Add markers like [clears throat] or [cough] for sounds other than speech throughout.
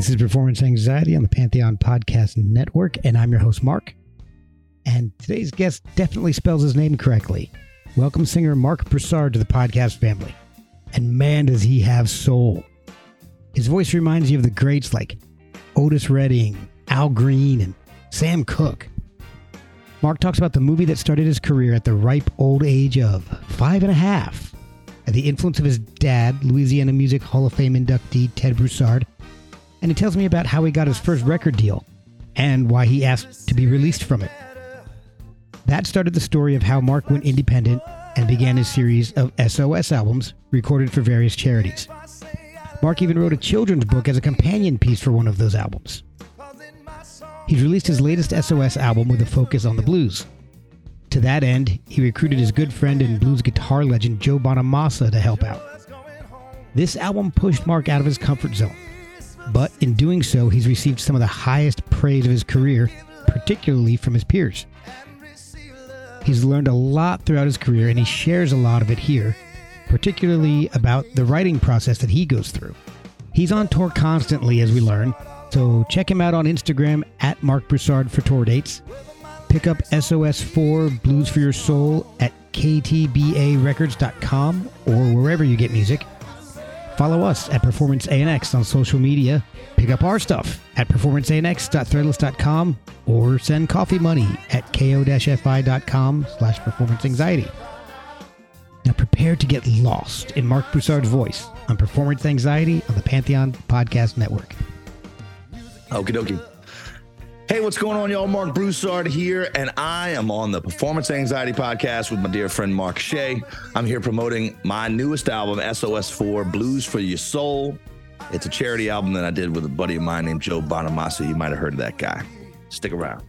This is Performance Anxiety on the Pantheon Podcast Network, and I'm your host, Mark. And today's guest definitely spells his name correctly. Welcome, singer Marc Broussard, to the podcast family. And man, does he have soul. His voice reminds you of the greats like Otis Redding, Al Green, and Sam Cooke. Marc talks about the movie that started his career at the ripe old age of five and a half, and the influence of his dad, Louisiana Music Hall of Fame inductee Ted Broussard, and he tells me about how he got his first record deal and why he asked to be released from it. That started the story of how Marc went independent and began his series of SOS albums recorded for various charities. Marc even wrote a children's book as a companion piece for one of those albums. He's released his latest SOS album with a focus on the blues. To that end, he recruited his good friend and blues guitar legend Joe Bonamassa to help out. This album pushed Marc out of his comfort zone, but in doing so, he's received some of the highest praise of his career, particularly from his peers. He's learned a lot throughout his career, and he shares a lot of it here, particularly about the writing process that he goes through. He's on tour constantly, as we learn, so check him out on Instagram at Marc Broussard for tour dates. Pick up SOS4 Blues for Your Soul at ktbarecords.com or wherever you get music. Follow us at Performance ANX on social media. Pick up our stuff at performanceanx.threadless.com or send coffee money at ko-fi.com slash performance anxiety. Now prepare to get lost in Marc Broussard's voice on Performance Anxiety on the Pantheon Podcast Network. Okie dokie. Hey, what's going on, y'all? Marc Broussard here, and I am on the Performance Anxiety Podcast with my dear friend Mark Shea. I'm here promoting my newest album, SOS4 Blues for Your Soul. It's a charity album that I did with a buddy of mine named Joe Bonamassa. You might have heard of that guy. Stick around.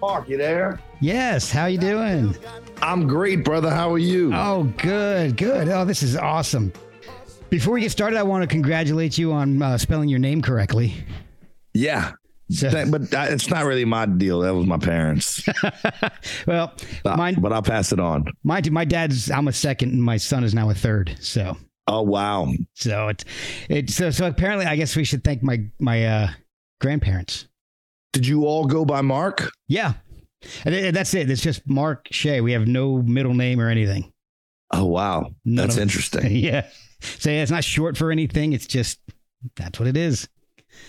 Mark, you there? Yes, how you doing? I'm great, brother. How are you? Oh, good, good. Oh, this is awesome. Before we get started, I want to congratulate you on uh, spelling your name correctly. Yeah, So- That- but that- it's not really my deal. That was my parents. [laughs] well, mine, but I'll pass it on. my, my dad's. I'm a second, and my son is now a third. So, Oh wow. so it's it's so so. Apparently, I guess we should thank my my uh, grandparents. Did you all go by Mark? Yeah, and that's it. It's just Mark Shea. We have no middle name or anything. Oh wow. None That's of- interesting. [laughs] yeah. So yeah, it's not short for anything. It's just that's what it is.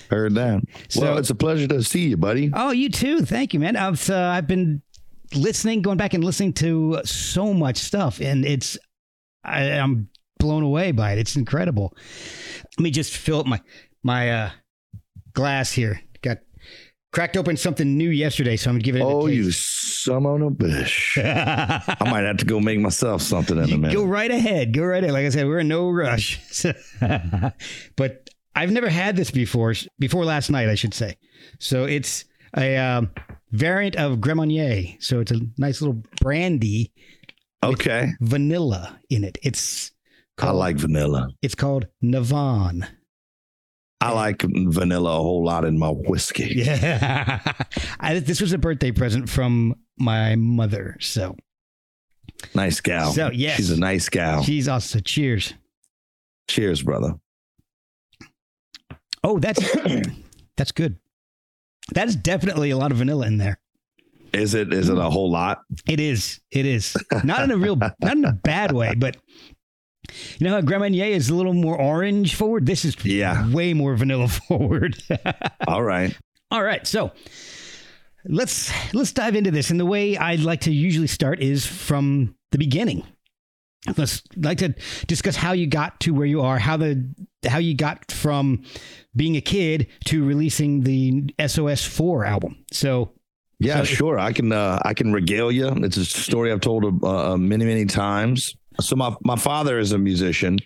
Heard that. So- well, it's a pleasure to see you, buddy. Oh, you too. Thank you, man. I've uh, I've been listening, going back and listening to so much stuff, and it's I, I'm blown away by it. It's incredible. Let me just fill up my my uh, glass here. Got cracked open something new yesterday, so I'm gonna give it. a Oh, you son of a bitch. I might have to go make myself something in a [laughs] minute. go right ahead. Go right ahead. Like I said, we're in no rush. [laughs] but I've never had this before. Before last night, I should say. So it's a um, variant of Grand Marnier. So it's a nice little brandy, okay. vanilla in it. It's I called, like vanilla. It's called Navan. I like vanilla a whole lot in my whiskey. [laughs] Yeah. I, this was a birthday present from my mother. So Nice gal. So, yes. She's a nice gal. she's also cheers. Cheers, brother. Oh, that's [clears throat] that's good. That is definitely a lot of vanilla in there. Is it is it a whole lot? It is. It is. Not in a real, not in a bad way, but you know how Grand Marnier is a little more orange forward? This is Yeah. way more vanilla [laughs] forward. All right. All right. So let's let's dive into this. And the way I'd like to usually start is from the beginning. Let's like to discuss how you got to where you are, how the how you got from being a kid to releasing the SOS four album. So Yeah, So- sure. I can uh, I can regale you. It's a story I've told uh, many many times. So my my father is a musician,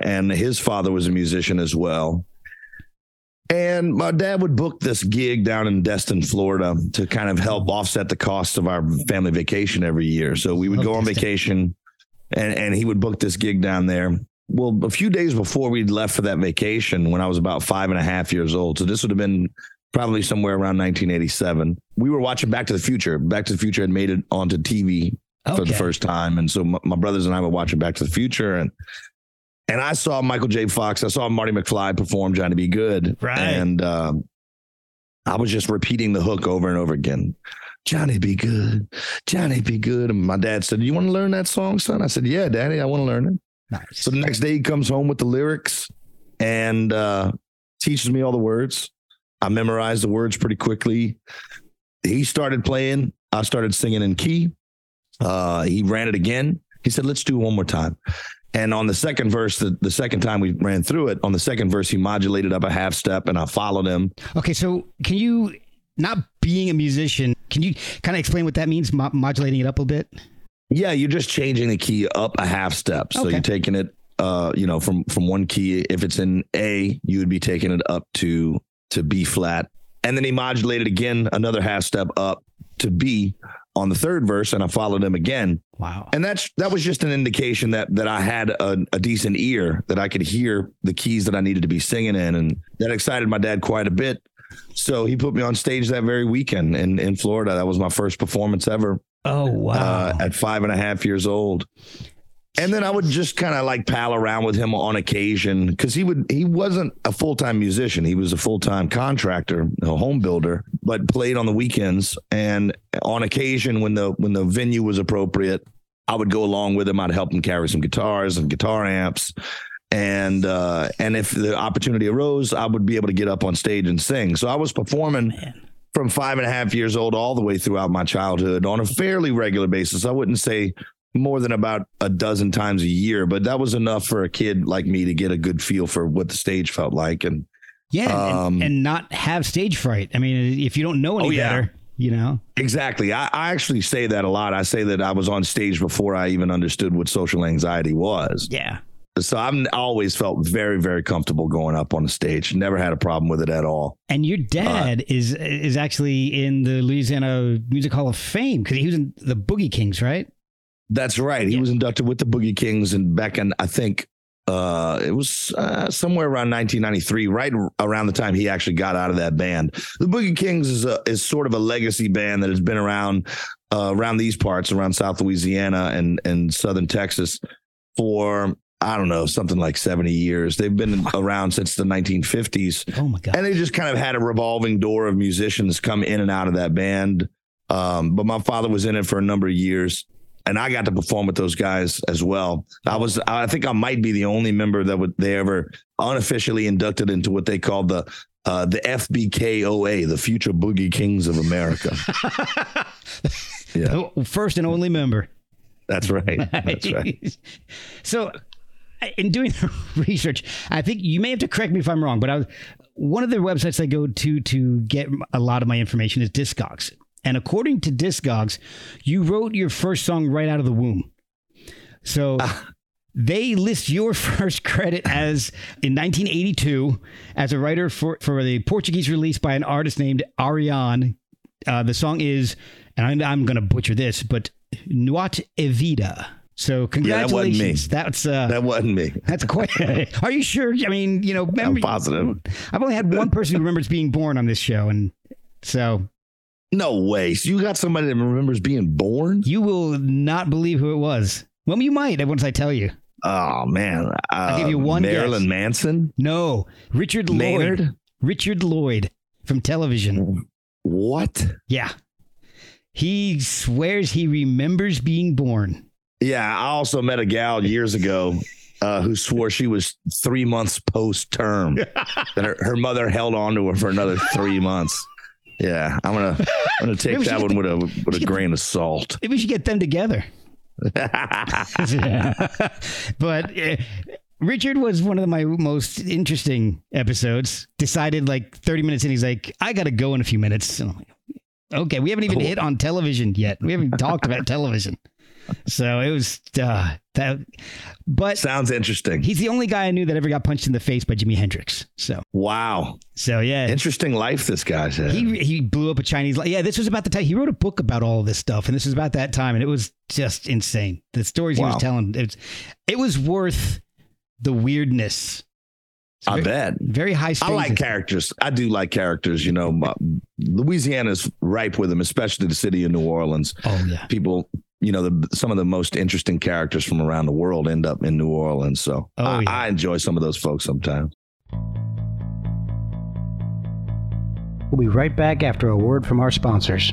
and his father was a musician as well. And my dad would book this gig down in Destin, Florida, to kind of help offset the cost of our family vacation every year. So we would Love go on vacation, and and he would book this gig down there. Well, a few days before we'd left for that vacation, when I was about five and a half years old, so this would have been probably somewhere around 1987. We were watching Back to the Future. Back to the Future had made it onto TV for the first time, and so my, my brothers and I were watching Back to the Future, and and I saw Michael J. Fox. I saw Marty McFly perform Johnny B. Goode, Right. And um, I was just repeating the hook over and over again. Johnny be good, Johnny be good. And my dad said, "You want to learn that song, son?" I said, "Yeah, Daddy, I want to learn it." Nice. So the next day he comes home with the lyrics and uh, teaches me all the words. I memorized the words pretty quickly. He started playing. I started singing in key. Uh, he ran it again. He said, "Let's do it one more time." And on the second verse, the, the second time we ran through it, on the second verse, he modulated up a half step, and I followed him. Okay, so can you, not being a musician, can you kind of explain what that means, mo- modulating it up a bit? Yeah, you're just changing the key up a half step. So Okay. you're taking it, uh, you know, from from one key. If it's in A, you would be taking it up to to B flat, and then he modulated again another half step up to B on the third verse, and I followed him again. Wow. And that's that was just an indication that that I had a, a decent ear that I could hear the keys that I needed to be singing in, and that excited my dad quite a bit. So he put me on stage that very weekend in in Florida. That was my first performance ever Oh, wow. uh, at five and a half years old. And then I would just kind of like pal around with him on occasion because he would he wasn't a full time musician. He was a full time contractor, a home builder, but played on the weekends. And on occasion, when the when the venue was appropriate, I would go along with him. I'd help him carry some guitars and guitar amps. And uh, and if the opportunity arose, I would be able to get up on stage and sing. So I was performing Man. from five and a half years old all the way throughout my childhood on a fairly regular basis. I wouldn't say more than about a dozen times a year, but that was enough for a kid like me to get a good feel for what the stage felt like. And Yeah, and, Um, and not have stage fright. I mean, if you don't know any Oh, yeah. better, you know. exactly, I, I actually say that a lot. I say that I was on stage before I even understood what social anxiety was. Yeah. So I've always felt very, very comfortable going up on the stage. Never had a problem with it at all. And your dad is is actually in the Louisiana Music Hall of Fame because he was in the Boogie Kings, right? That's right. He Yeah. was inducted with the Boogie Kings and back in I think uh, it was uh, somewhere around 1993, right around the time he actually got out of that band. The Boogie Kings is a, is sort of a legacy band that has been around uh, around these parts, around South Louisiana and and Southern Texas for I don't know something like 70 years. They've been around since the 1950s. Oh my god. And they just kind of had a revolving door of musicians come in and out of that band. Um, but my father was in it for a number of years, and I got to perform with those guys as well. I was, I think, I might be the only member that would they ever unofficially inducted into what they called the uh, the FBKOA, the Future Boogie Kings of America. [laughs] Yeah. First and only member. That's right. That's right. [laughs] so, in doing [laughs] the research, I think you may have to correct me if I'm wrong, but I was one of the websites I go to to get a lot of my information is Discogs, and according to Discogs, you wrote your first song right out of the womb. So. They list your [laughs] first credit as in 1982 as a writer for, for the Portuguese release by an artist named Ariane. Uh, the song is, and I'm, I'm going to butcher this, but Nuat Evita. So Yeah, that wasn't me. congratulations. That's uh, That wasn't me. that's quite. [laughs] Are you sure? I mean, you know, I'm positive. I've only had one person who remembers being born on this show, and so No way. So you got somebody that remembers being born? you will not believe who it was. Well, you might once I tell you. Oh man. Uh, I'll give you one Marilyn guess. Manson? No, Richard Lloyd. Richard Lloyd from television. What? Yeah. He swears he remembers being born. Yeah, I also met a gal years ago uh, who swore she was three months post term. [laughs] that her, her mother held on to her for another three months. Yeah, I'm gonna I'm gonna take that one with a with a grain of salt. Maybe we should get them together. [laughs] [laughs] but uh, Richard was one of my most interesting episodes. Decided like 30 minutes in, he's like, I got to go in a few minutes. And I'm like, okay, we haven't even hit on television yet. We haven't talked about television. So it was uh, that. But Sounds interesting. he's the only guy I knew that ever got punched in the face by Jimi Hendrix. So, Wow, so yeah. interesting life this guy's had. He he blew up a Chinese. Yeah, this was about the time he wrote a book about all of this stuff, and this was about that time, and it was just insane. The stories he was telling, it was, it was worth the weirdness. It's I very, bet. very high. I like characters. I do like characters. You know, my- Louisiana's ripe with them, especially the city of New Orleans. Oh yeah, People you know, the, some of the most interesting characters from around the world end up in New Orleans. So Oh, I, yeah. I enjoy some of those folks sometimes. We'll be right back after a word from our sponsors.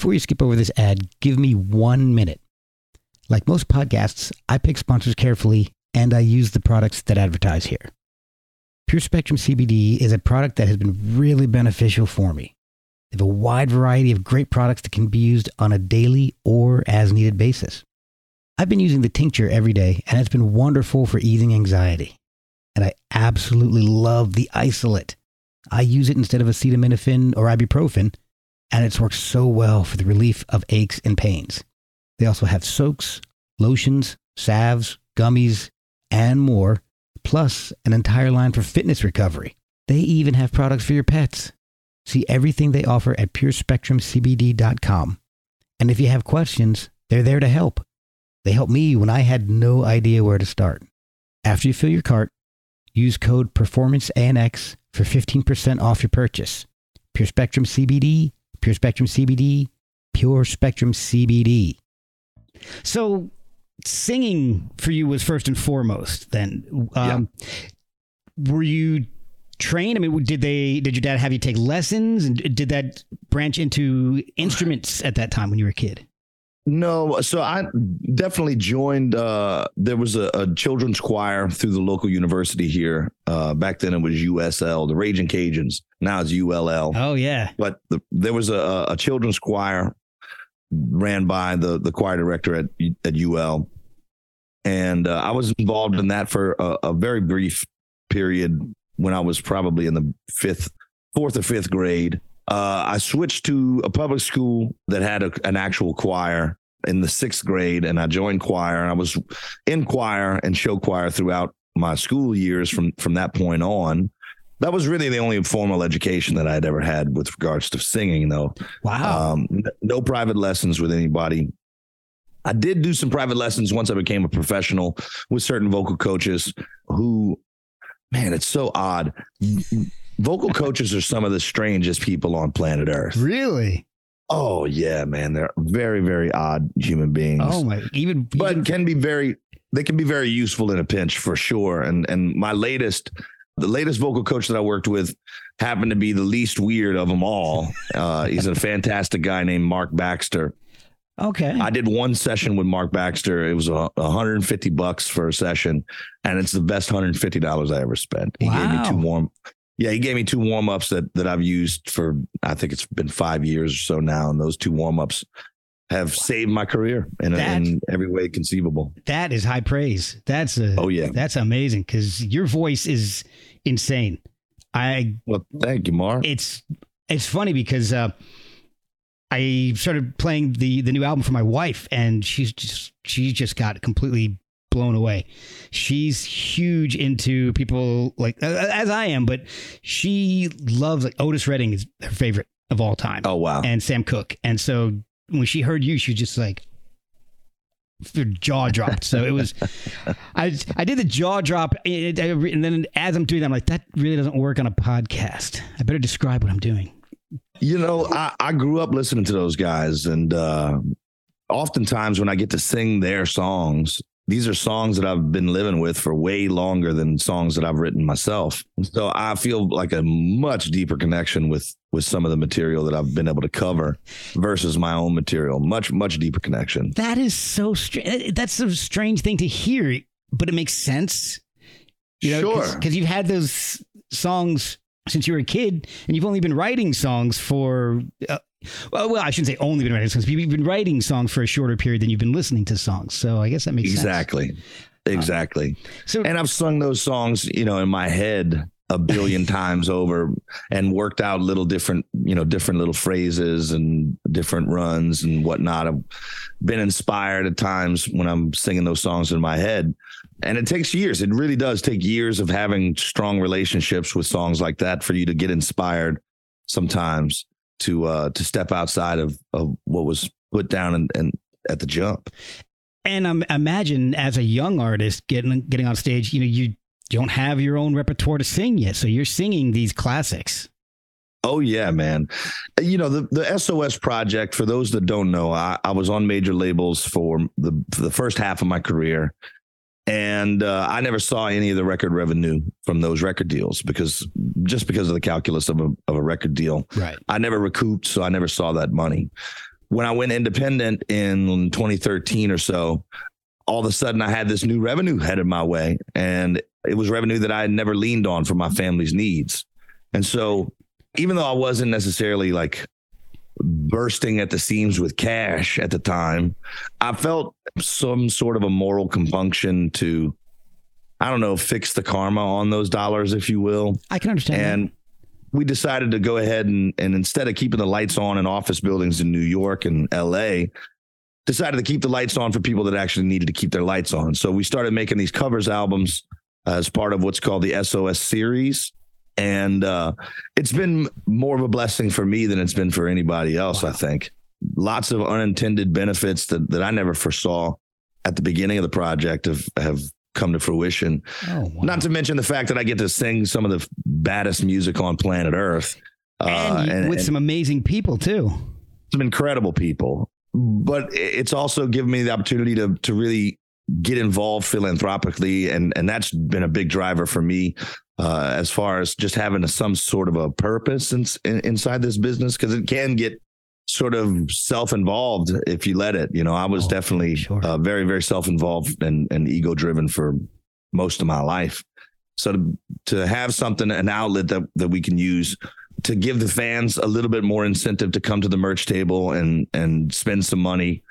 Before you skip over this ad, give me one minute. Like most podcasts, I pick sponsors carefully and I use the products that advertise here. Pure Spectrum CBD is a product that has been really beneficial for me. They have a wide variety of great products that can be used on a daily or as needed basis. I've been using the tincture every day and it's been wonderful for easing anxiety. And I absolutely love the isolate. I use it instead of acetaminophen or ibuprofen and it's worked so well for the relief of aches and pains. They also have soaks, lotions, salves, gummies, and more, plus an entire line for fitness recovery. They even have products for your pets. See everything they offer at purespectrumcbd.com. And if you have questions, they're there to help. They helped me when I had no idea where to start. After you fill your cart, use code PerformanceANX for 15% off your purchase. Pure Spectrum CBD, Pure Spectrum CBD, Pure Spectrum CBD. So, singing for you was first and foremost. Then, um, were you trained? I mean, did they? Did your dad have you take lessons, and did that branch into instruments at that time when you were a kid? No, so I definitely joined. Uh, there was a, a children's choir through the local university here. Uh, back then it was USL, the Raging Cajuns. Now it's ULL. Oh yeah, But the, there was a, a children's choir ran by the the choir director at at UL, and uh, I was involved in that for a, a very brief period when I was probably in the fifth, fourth or fifth grade. Uh, I switched to a public school that had a, an actual choir in the sixth grade, and I joined choir. And I was in choir and show choir throughout my school years from from that point on. That was really the only formal education that I had ever had with regards to singing, though. wow. Um, no private lessons with anybody. I did do some private lessons once I became a professional with certain vocal coaches who, man, it's so odd. Vocal coaches are some of the strangest people on planet Earth. really? Oh yeah, man, they're very, very odd human beings. Oh my! Even but even- can be very they can be very useful in a pinch for sure. And and my latest the latest vocal coach that I worked with happened to be the least weird of them all. Uh, he's a fantastic guy named Mark Baxter. okay. I did one session with Mark Baxter. It was a 150 bucks for a session, and it's the best 150 dollars I ever spent. He gave me Wow. two warm. Yeah, he gave me two warm ups that that I've used for I think it's been five years or so now, and those two warm ups have saved my career in, That- in every way conceivable. that is high praise. That's a Oh yeah. that's amazing because your voice is insane. I Well, thank you, Mark. it's it's funny because uh, I started playing the the new album for my wife, and she's just she just got completely blown away. She's huge into people like as I am, but she loves like Otis Redding is her favorite of all time. Oh wow! And Sam Cooke, and so when she heard you, she was just like her jaw dropped. So it was, [laughs] I I did the jaw drop, and then as I'm doing that, I'm like, that really doesn't work on a podcast. I better describe what I'm doing. You know, I, I grew up listening to those guys, and uh, oftentimes when I get to sing their songs, these are songs that I've been living with for way longer than songs that I've written myself. So I feel like a much deeper connection with with some of the material that I've been able to cover versus my own material. Much much deeper connection. That is so strange. That's a strange thing to hear, but it makes sense. You know, sure, because you've had those songs since you were a kid, and you've only been writing songs for uh, well, well, I shouldn't say only been writing songs. You've been writing songs for a shorter period than you've been listening to songs. So I guess that makes exactly. sense. Exactly. Uh, so, and I've sung those songs, you know, in my head a billion [laughs] times over and worked out little different, you know, different little phrases and different runs and whatnot. I've been inspired at times when I'm singing those songs in my head. And it takes years. It really does take years of having strong relationships with songs like that for you to get inspired sometimes to uh, to step outside of, of what was put down and, and at the jump. And um, imagine as a young artist getting getting on stage, you know, you don't have your own repertoire to sing yet, so you're singing these classics. Oh yeah, man. You know the the SOS project. For those that don't know, I, I was on major labels for the for the first half of my career, and uh, I never saw any of the record revenue from those record deals because just because of the calculus of a of a record deal. Right. I never recouped, so I never saw that money. When I went independent in 2013 or so, all of a sudden I had this new revenue headed my way, and it was revenue that I had never leaned on for my family's needs. And so, even though I wasn't necessarily like bursting at the seams with cash at the time, I felt some sort of a moral compunction to, I don't know, fix the karma on those dollars, if you will. I can understand. And that. we decided to go ahead and, and instead of keeping the lights on in office buildings in New York and LA, decided to keep the lights on for people that actually needed to keep their lights on. So we started making these covers albums as part of what's called the SOS series and uh, it's been more of a blessing for me than it's been for anybody else. I think lots of unintended benefits that that I never foresaw at the beginning of the project have have come to fruition. Oh, wow. Not to mention the fact that I get to sing some of the baddest music on planet Earth, and, uh, and with and some amazing people too. Some incredible people, but it's also given me the opportunity to to really get involved philanthropically and and that's been a big driver for me uh, as far as just having a, some sort of a purpose in, in, inside this business? Because it can get sort of self-involved if you let it you know? I was oh, definitely sure. uh, very very self-involved and, and ego driven for most of my life. So to, to have something an outlet that, that we can use to give the fans a little bit more incentive to come to the merch table and and spend some money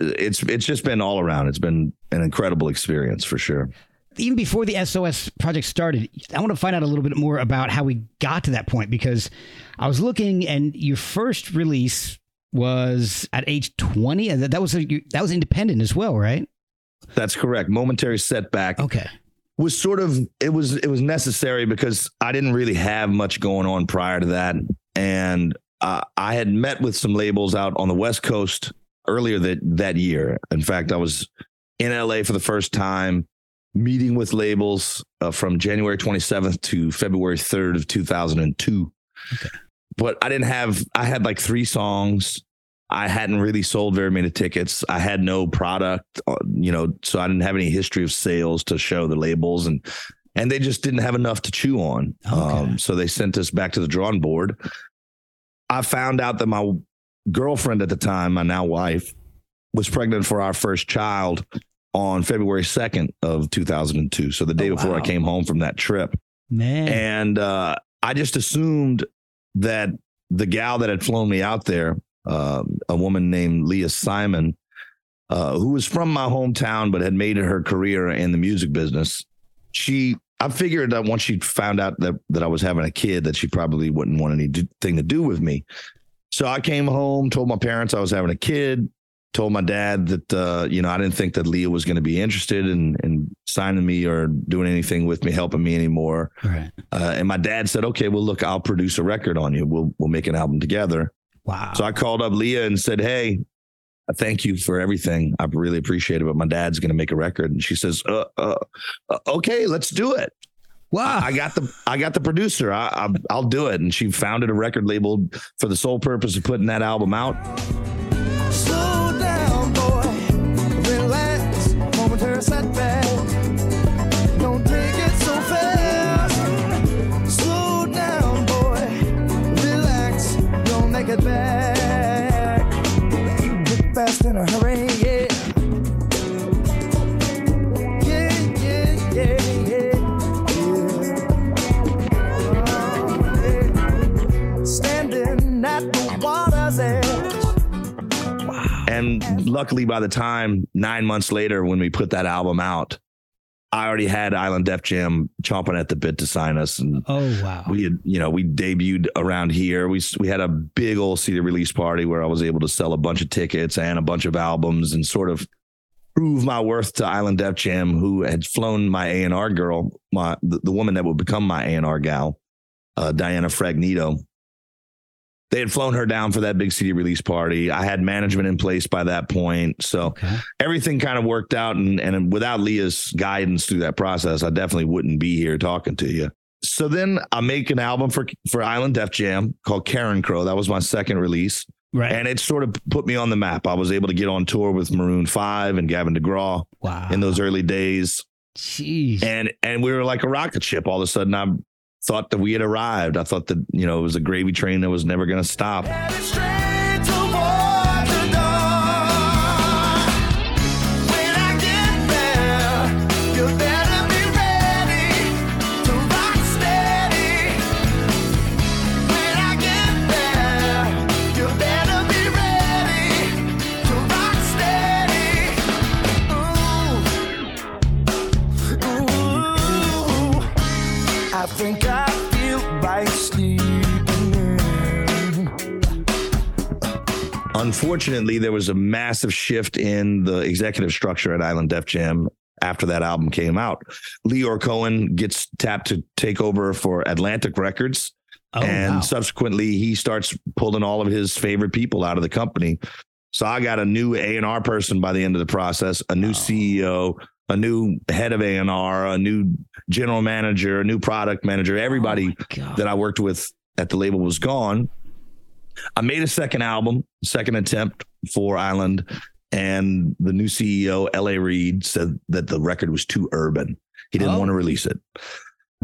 it's it's just been all around. It's been an incredible experience for sure even before the SOS project started, I want to find out a little bit more about how we got to that point because I was looking and your first release was at age 20 and that was a, that was independent as well, right? That's correct. Momentary setback. Okay. Was sort of it was it was necessary because I didn't really have much going on prior to that and uh, I had met with some labels out on the West Coast earlier that that year. In fact, I was in LA for the first time meeting with labels uh, from January 27th to February 3rd of 2002. Okay. But I didn't have, I had like three songs. I hadn't really sold very many tickets. I had no product, uh, you know, so I didn't have any history of sales to show the labels and, and they just didn't have enough to chew on. Okay. Um, so they sent us back to the drawing board. I found out that my girlfriend at the time, my now wife, was pregnant for our first child on February 2nd of 2002. So the day oh, before wow. I came home from that trip. Man. And uh, I just assumed that the gal that had flown me out there, uh, a woman named Leah Simon, uh, who was from my hometown but had made her career in the music business, she I figured that once she found out that that I was having a kid, that she probably wouldn't want anything to do with me. So I came home, told my parents I was having a kid, told my dad that uh, you know I didn't think that Leah was going to be interested in, in signing me or doing anything with me, helping me anymore. Right. Uh, and my dad said, "Okay, well, look, I'll produce a record on you. We'll we'll make an album together." Wow. So I called up Leah and said, "Hey, thank you for everything. I really appreciate it, but my dad's going to make a record." And she says, uh, uh, uh, "Okay, let's do it." wow. I got the I got the producer. I, I I'll do it. And she founded a record label for the sole purpose of putting that album out. And luckily, by the time nine months later, when we put that album out, I already had Island Def Jam chomping at the bit to sign us, and oh wow. we had, you know, we debuted around here. We we had a big old CD release party where I was able to sell a bunch of tickets and a bunch of albums, and sort of prove my worth to Island Def Jam, who had flown my A and R girl, my the, the woman that would become my A and R gal, uh, Diana Fragnito. They had flown her down for that big CD release party. I had management in place by that point, so okay. everything kind of worked out. And, and without Leah's guidance through that process, I definitely wouldn't be here talking to you. So then I make an album for for Island Def Jam called Carencro. That was my second release, Right. and it sort of put me on the map. I was able to get on tour with Maroon Five and Gavin DeGraw wow. in those early days, Jeez. and and we were like a rocket ship. All of a sudden, I thought that we had arrived. I thought that you know it was a gravy train that was never going to stop. Unfortunately, there was a massive shift in the executive structure at Island Def Jam after that album came out. Lyor Cohen gets tapped to take over for Atlantic Records. oh, and wow. subsequently he starts pulling all of his favorite people out of the company. So I got a new A&R person by the end of the process, a new oh. CEO, a new head of A&R, a new general manager, a new product manager. Oh, Everybody Oh that I worked with at the label was gone. I made a second album, second attempt for Island, and the new CEO, L.A. Reid, said that the record was too urban. He didn't Oh. want to release it.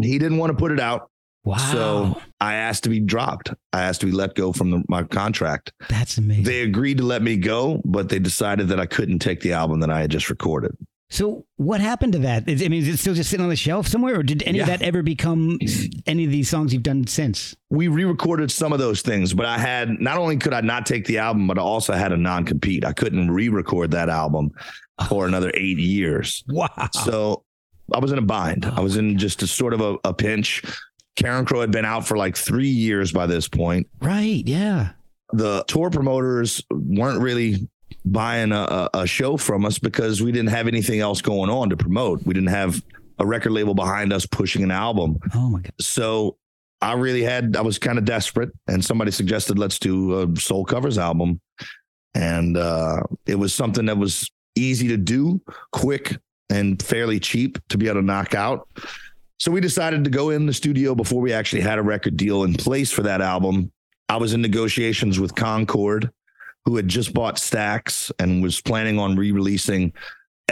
He didn't want to put it out. wow. So I asked to be dropped. I asked to be let go from the, my contract. That's amazing. They agreed to let me go, but they decided that I couldn't take the album that I had just recorded. So what happened to that? I mean, is it still just sitting on the shelf somewhere, or did any of that ever become any of these songs you've done since? We re-recorded some of those things, but I had not only could I not take the album, but I also had a non-compete. I couldn't re-record that album for another eight years. Wow. So I was in a bind. I was in oh, just a sort of a, a pinch. Carencro had been out for like three years by this point. right. Yeah. the tour promoters weren't really buying a, a, show from us because we didn't have anything else going on to promote. We didn't have a record label behind us pushing an album. Oh my God. So I really had, I was kind of desperate, and somebody suggested let's do a soul covers album. And uh, it was something that was easy to do, quick, and fairly cheap to be able to knock out. So we decided to go in the studio before we actually had a record deal in place for that album. I was in negotiations with Concord, who had just bought Stax and was planning on re-releasing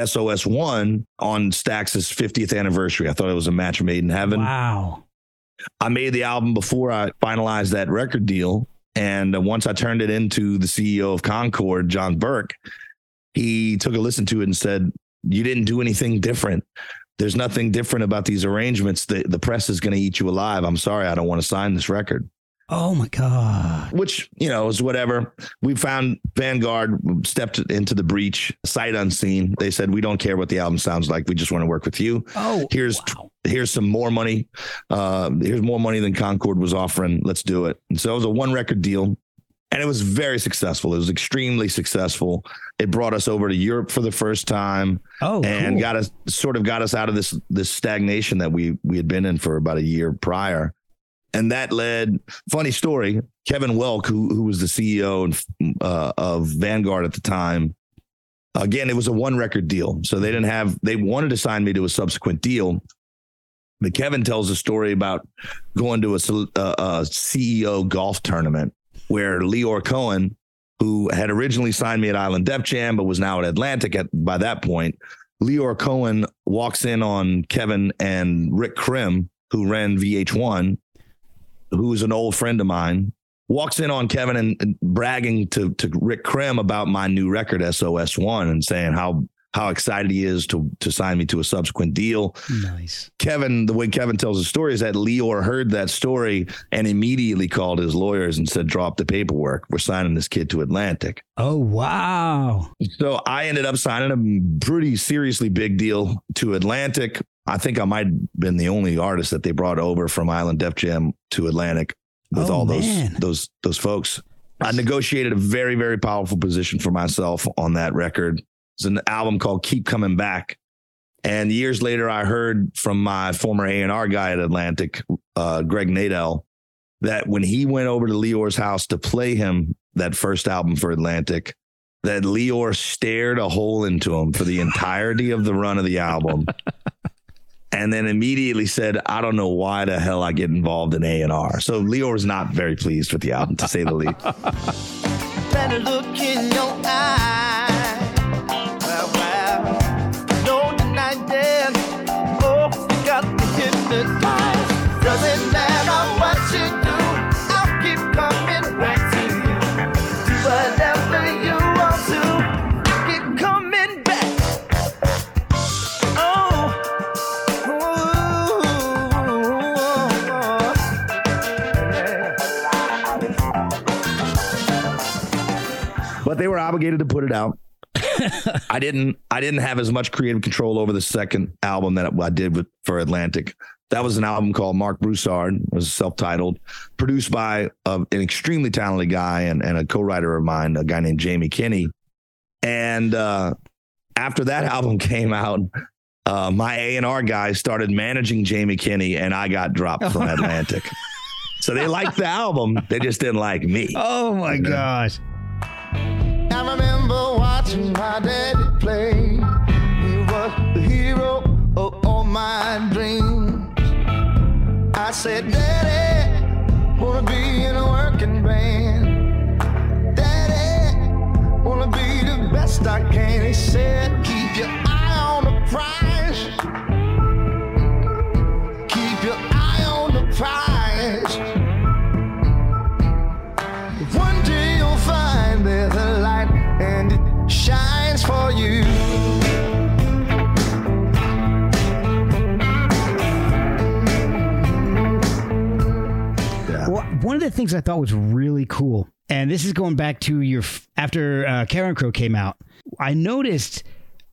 SOS One on Stax's 50th anniversary. I thought it was a match made in heaven. Wow. I made the album before I finalized that record deal. And uh, once I turned it into the CEO of Concord, John Burke, he took a listen to it and said, You didn't do anything different. There's nothing different about these arrangements. The, the press is going to eat you alive. I'm sorry. I don't want to sign this record, Oh my God. which, you know, is whatever. We found Vanguard stepped into the breach, sight unseen. They said, We don't care what the album sounds like. We just want to work with you. Oh, Here's wow. here's some more money. Uh, here's more money than Concord was offering. Let's do it. And so it was a one record deal. and it was very successful. It was extremely successful. It brought us over to Europe for the first time, Oh, and cool. got us sort of got us out of this this stagnation that we we had been in for about a year prior. And that led. Funny story. Kevin Welk, who who was the CEO and, uh, of Vanguard at the time, again, it was a one record deal, so they didn't have. They wanted to sign me to a subsequent deal. But Kevin tells a story about going to a, uh, a CEO golf tournament where Lyor Cohen, who had originally signed me at Island Def Jam but was now at Atlantic at by that point, Lyor Cohen walks in on Kevin and Rick Krim, who ran VH1, who's an old friend of mine, walks in on Kevin and, and bragging to to Rick Krim about my new record SOS One and saying how how excited he is to to sign me to a subsequent deal. nice. Kevin, the way Kevin tells the story is that Lyor heard that story and immediately called his lawyers and said, "Drop the paperwork. We're signing this kid to Atlantic." Oh, wow. So I ended up signing a pretty seriously big deal to Atlantic. I think I might have been the only artist that they brought over from Island Def Jam to Atlantic with Oh, all those those those folks. I negotiated a very very powerful position for myself on that record. It's an album called Keep Coming Back. And years later, I heard from my former A and R guy at Atlantic, uh, Greg Nadell, that when he went over to Lyor's house to play him that first album for Atlantic, that Lyor stared a hole into him for the [laughs] entirety of the run of the album. [laughs] And then immediately said, "I don't know why the hell I get involved in A and R." So Leor was not very pleased with the album, to say the least. Me. Doesn't matter what you do, I'll keep coming back to you. Do whatever you want to. I keep coming back. Oh. but they were obligated to put it out. [laughs] I didn't. I didn't have as much creative control over the second album that I did with for Atlantic. That was an album called Marc Broussard. It was self-titled, produced by uh, an extremely talented guy and, and a co-writer of mine, a guy named Jamie Kinney. And uh, after that [laughs] album came out, uh, my A and R guy started managing Jamie Kinney, and I got dropped from [laughs] Atlantic. so they liked the album, they just didn't like me. Oh, my gosh. I remember watching my daddy play. He was the hero of all my dreams. I said, Daddy, wanna be in a working band. Daddy, wanna be the best I can. He said, Keep your eye on the prize. Keep your eye on the prize. One day you'll find there's a light and it shines for you. One of the things I thought was really cool, and this is going back to your after uh, Karen Crow came out, I noticed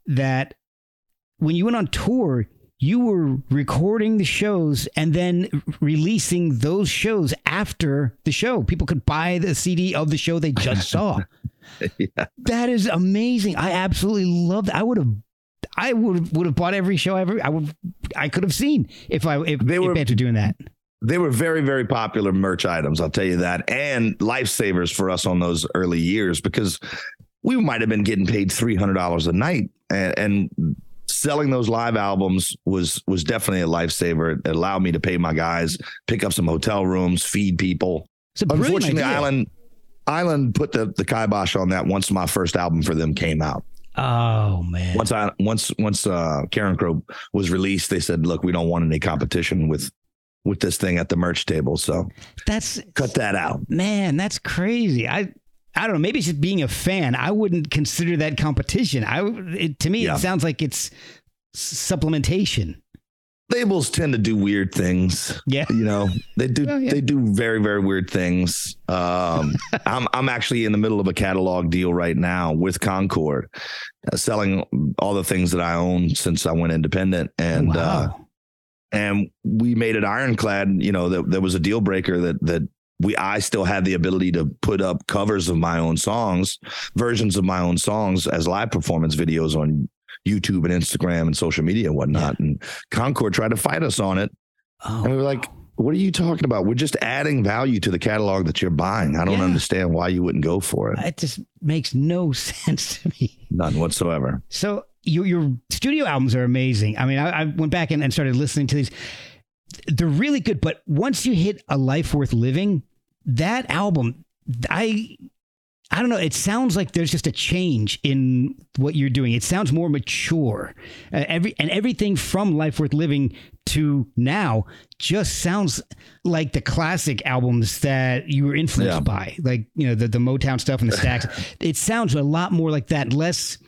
that when you went on tour, you were recording the shows and then releasing those shows after the show. People could buy the CD of the show they just saw. [laughs] Yeah. That is amazing. I absolutely love that. I would have. I would would have bought every show ever. I would. I could have seen if I if They were- after doing that. They were very very popular merch items i'll tell you that and lifesavers for us on those early years because we might have been getting paid $300 a night and, and selling those live albums was was definitely a lifesaver it allowed me to pay my guys pick up some hotel rooms feed people It's a brilliant unfortunately idea. island island put the the kibosh on that once my first album for them came out Oh man. once i once once uh Carencro was released they said look we don't want any competition with with this thing at the merch table so That's cut that out. man, that's crazy. I I don't know, maybe it's just being a fan. I wouldn't consider that competition. I it, to me Yeah. it sounds like it's supplementation. Labels tend to do weird things. Yeah. You know, they do Oh, yeah. they do very very weird things. Um, [laughs] I'm I'm actually in the middle of a catalog deal right now with Concord, uh, selling all the things that I own since I went independent, and uh, wow. And we made it ironclad. You know, that there was a deal breaker that that we I still had the ability to put up covers of my own songs, versions of my own songs as live performance videos on YouTube and Instagram and social media and whatnot. Yeah. And Concord tried to fight us on it. Oh. And we were like, what are you talking about? We're just adding value to the catalog that you're buying. I don't yeah. understand why you wouldn't go for it. It just makes no [laughs] sense to me. None whatsoever. So your your studio albums are amazing. I mean, I, I went back and, and started listening to these. They're really good, but once you hit a life worth living, that album, I I don't know. It sounds like there's just a change in what you're doing. It sounds more mature. Uh, every and everything from Life Worth Living to now just sounds like the classic albums that you were influenced yeah. by, like you know the the Motown stuff and the Stax. [laughs] it sounds a lot more like that, less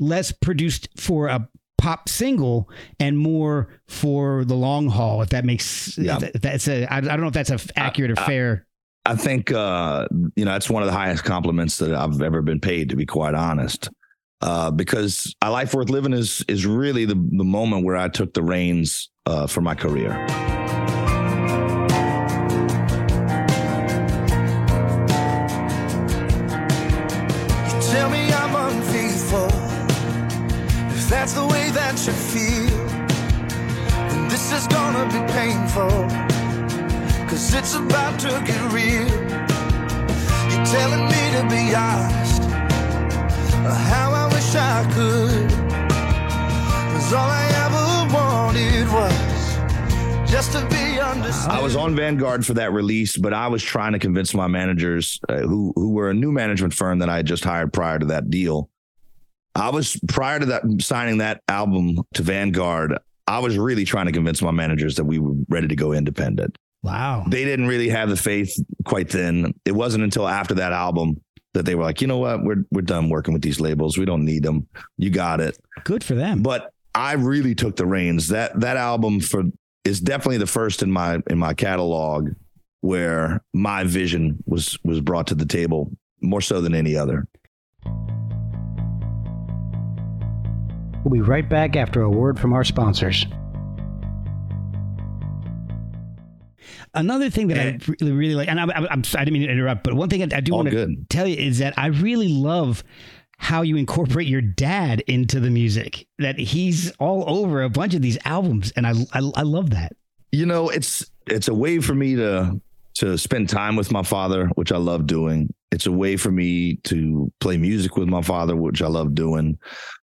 less produced for a pop single and more for the long haul. If that makes yeah. that's a I, I don't know if that's a accurate or fair. I think uh, you know that's one of the highest compliments that I've ever been paid, to be quite honest. Uh, because a life worth living is is really the the moment where I took the reins uh, for my career. That's the way that you feel, then this is gonna be painful. Cause it's about to get real. You're telling me to be honest. How I wish I could. Cause all I ever wanted was just to be understood. I was on Vanguard for that release, but I was trying to convince my managers, uh, who who were a new management firm that I had just hired prior to that deal. I was prior to that signing that album to Vanguard. I was really trying to convince my managers that we were ready to go independent. Wow. They didn't really have the faith quite then. It wasn't until after that album that they were like, you know what, we're we're done working with these labels. We don't need them. You got it. Good for them. But I really took the reins. That that album for is definitely the first in my in my catalog where my vision was was brought to the table more so than any other. We'll be right back after a word from our sponsors. Another thing that I really, really like, and I'm, I'm, I'm I didn't mean to interrupt, but one thing I, I do want to tell you is that I really love how you incorporate your dad into the music. That he's all over a bunch of these albums, and I, I, I love that. You know, it's it's a way for me to to spend time with my father, which I love doing. It's a way for me to play music with my father, which I love doing.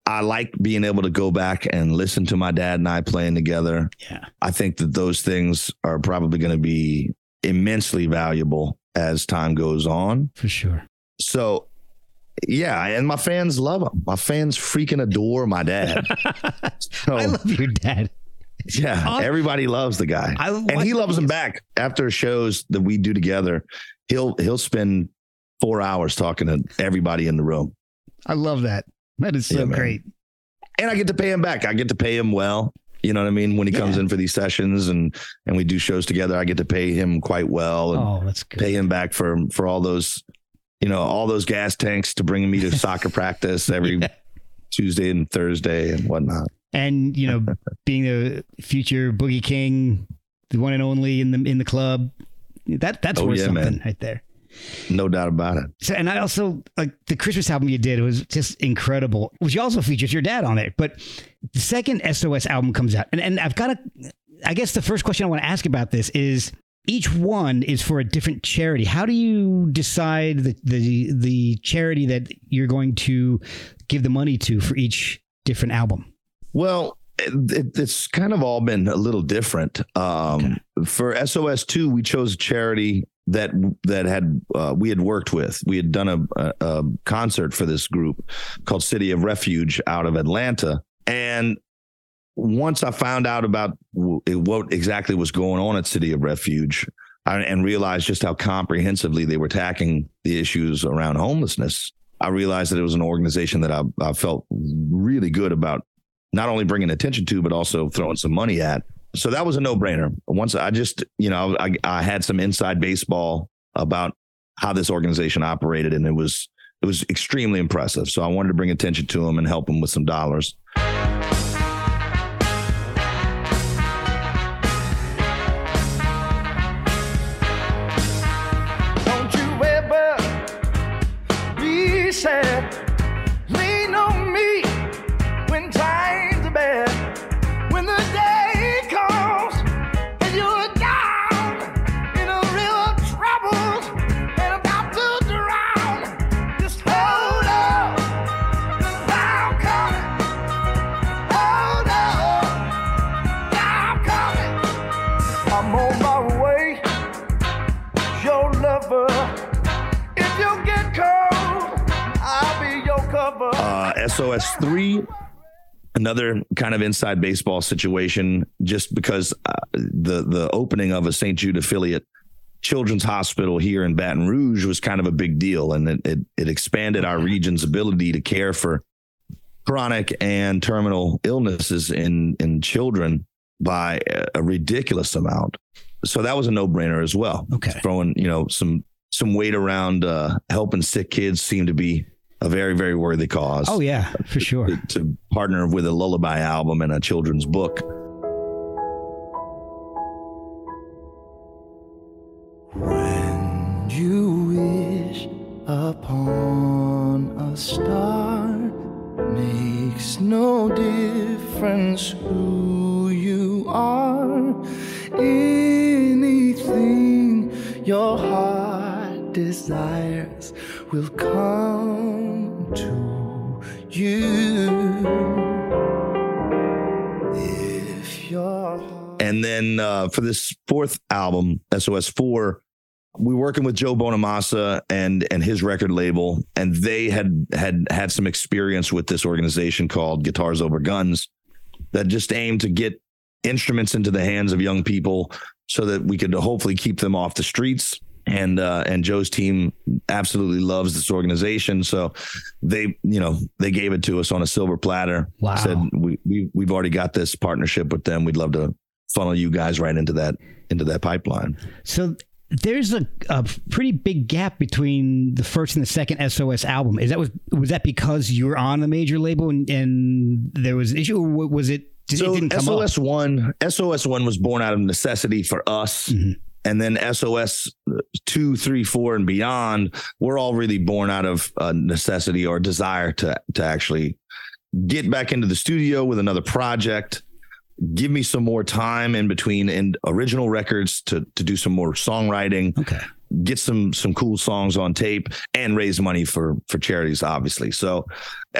I like being able to go back and listen to my dad and I playing together. Yeah. I think that those things are probably going to be immensely valuable as time goes on. For sure. So, yeah, and my fans love him. My fans freaking adore my dad. [laughs] so, I love your dad. Yeah, everybody loves the guy, I, and he loves him back. After shows that we do together, he'll he'll spend four hours talking to everybody in the room. I love that. That is so yeah, great. And I get to pay him back. I get to pay him well. You know what I mean? When he yeah. comes in for these sessions and and we do shows together, I get to pay him quite well and oh, that's good. pay him back for for all those, you know, all those gas tanks to bring me to soccer [laughs] practice every yeah. Tuesday and Thursday and whatnot. And you know, [laughs] being the future Boogie King, the one and only in the in the club, that that's oh, worth yeah, something man. right there. No doubt about it. So, and I also like the Christmas album you did was just incredible, which also features your dad on it. But the second SOS album comes out, and, and I've got to, I guess the first question I want to ask about this is each one is for a different charity. How do you decide the, the, the charity that you're going to give the money to for each different album? Well, it, it's kind of all been a little different. Um, okay. For SOS two, we chose a charity that that had uh, we had worked with. We had done a, a, a concert for this group called City of Refuge out of Atlanta, and once I found out about what exactly was going on at City of Refuge, and realized just how comprehensively they were tackling the issues around homelessness, I realized that it was an organization that I, I felt really good about not only bringing attention to, but also throwing some money at. So that was a no brainer. Once I just, you know, I, I had some inside baseball about how this organization operated, and it was it was extremely impressive. So I wanted to bring attention to them and help them with some dollars. SOS three, another kind of inside baseball situation, just because uh, the the opening of a St. Jude affiliate children's hospital here in Baton Rouge was kind of a big deal, and it it, it expanded our region's ability to care for chronic and terminal illnesses in in children by a ridiculous amount. So that was a no brainer as well. Okay, throwing you know some some weight around uh, helping sick kids seemed to be a very very worthy cause. Oh yeah, for sure. To, to partner with a lullaby album and a children's book. When you wish upon a star, makes no difference who you are. Anything your heart desires will come to you. If And then uh, for this fourth album, SOS four, we were working with Joe Bonamassa and and his record label, and they had had had some experience with this organization called Guitars Over Guns, that just aimed to get instruments into the hands of young people so that we could hopefully keep them off the streets. And uh, and Joe's team absolutely loves this organization, so they you know they gave it to us on a silver platter. Wow. Said we, we we've already got this partnership with them. We'd love to funnel you guys right into that into that pipeline. So there's a, a pretty big gap between the first and the second SOS album. Is that was was that because you were on the major label and, and there was an issue, or was it? Did, so it didn't come SOS up? one SOS one was born out of necessity for us. Mhm. And then SOS two, three, four, and beyond, we're all really born out of uh, necessity or desire to to actually get back into the studio with another project. Give me some more time in between and original records to to do some more songwriting Okay. get some some cool songs on tape and raise money for for charities obviously so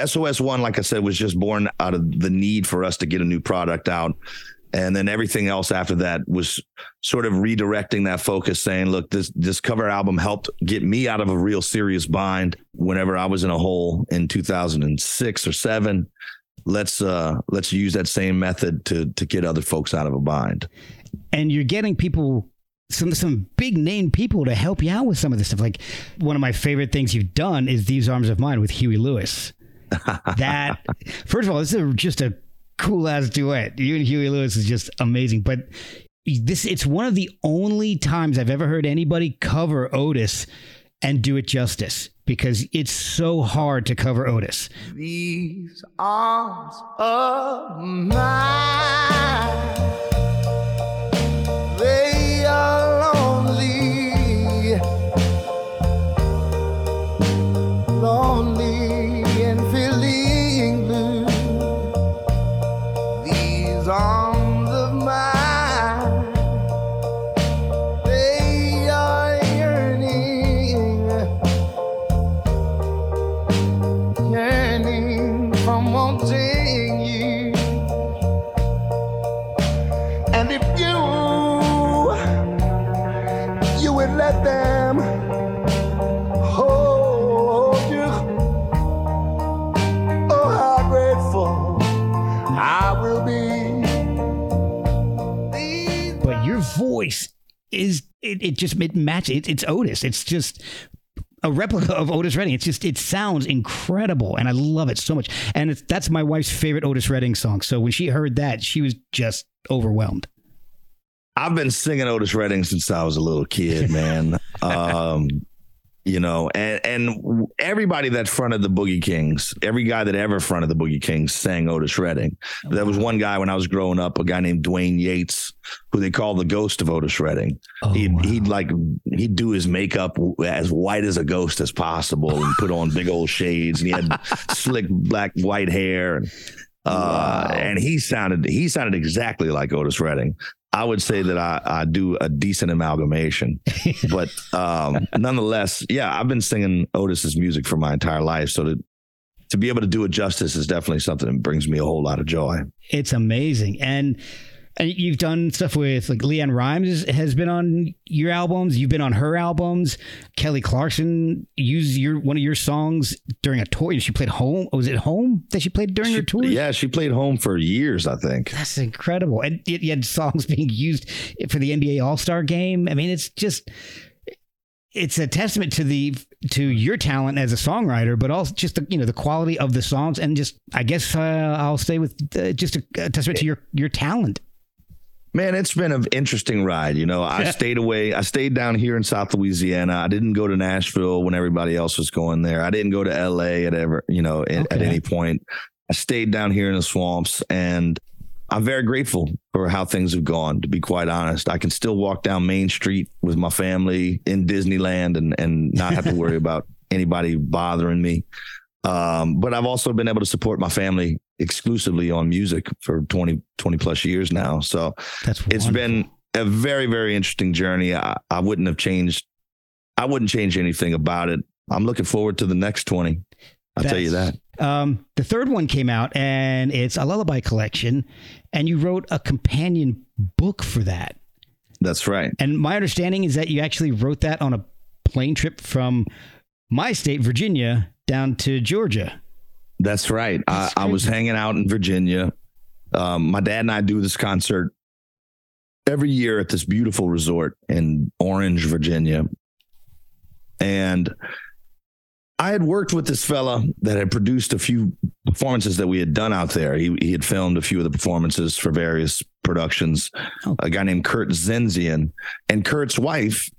sos one like i said was just born out of the need for us to get a new product out and then everything else after that was sort of redirecting that focus saying look this this cover album helped get me out of a real serious bind whenever i was in a hole in 2006 or 7 let's uh let's use that same method to to get other folks out of a bind and you're getting people some some big name people to help you out with some of this stuff. Like one of my favorite things you've done is These Arms of Mine with Huey Lewis. [laughs] that first of all, this is just a cool ass duet. You and Huey Lewis is just amazing. But this it's one of the only times I've ever heard anybody cover Otis and do it justice because it's so hard to cover Otis. These arms of mine, These it, just it matches it, it's Otis. It's just a replica of Otis Redding. It's just it sounds incredible, and I love it so much. And it's, that's my wife's favorite Otis Redding song. So when she heard that, she was just overwhelmed. I've been singing Otis Redding since I was a little kid, man. [laughs] um, you know, and and everybody that fronted the Boogie Kings, every guy that ever fronted the Boogie Kings sang Otis Redding. There was one guy when I was growing up, a guy named Dwayne Yates, who they called the ghost of Otis Redding. Oh, he'd, wow. he'd like he'd do his makeup as white as a ghost as possible and put on big old shades, and he had [laughs] slick black white hair and. Uh, Wow. and he sounded he sounded exactly like Otis Redding. I would say that I, I do a decent amalgamation, [laughs] but um, nonetheless, yeah, I've been singing Otis's music for my entire life. So to to be able to do it justice is definitely something that brings me a whole lot of joy. It's amazing. And And you've done stuff with like LeAnn Rimes has been on your albums. You've been on her albums. Kelly Clarkson used your one of your songs during a tour. She played home. Was it home that she played during She- her tour? Yeah, she played home for years, I think. That's incredible. And you you had songs [laughs] being used for the NBA All Star game. I mean, it's just it's a testament to the to your talent as a songwriter, but also just the you know the quality of the songs, and just I guess uh, I'll stay with uh, just a, a testament to your your talent. Man, it's been an interesting ride. You know, I stayed away. I stayed down here in South Louisiana. I didn't go to Nashville when everybody else was going there. I didn't go to LA at ever, you know, at, at any point. I stayed down here in the swamps and I'm very grateful for how things have gone, to be quite honest. I can still walk down Main Street with my family in Disneyland and, and not have to worry [laughs] about anybody bothering me. Um, but I've also been able to support my family exclusively on music for 20, 20 plus years now. So That's it's been a very very interesting journey I, I wouldn't have changed i wouldn't change anything about it i'm looking forward to the next 20 i'll tell you that Um, the third one came out, and it's a lullaby collection, and you wrote a companion book for that. that's right And my understanding is that you actually wrote that on a plane trip from my state, Virginia, down to Georgia. That's right. I, That's I was hanging out in virginia. Um, my dad and i do this concert every year at this beautiful resort in orange virginia. And I had worked with this fella that had produced a few performances that we had done out there. He, he had filmed a few of the performances for various productions. Oh. A guy named Kurt Zenzian, and Kurt's wife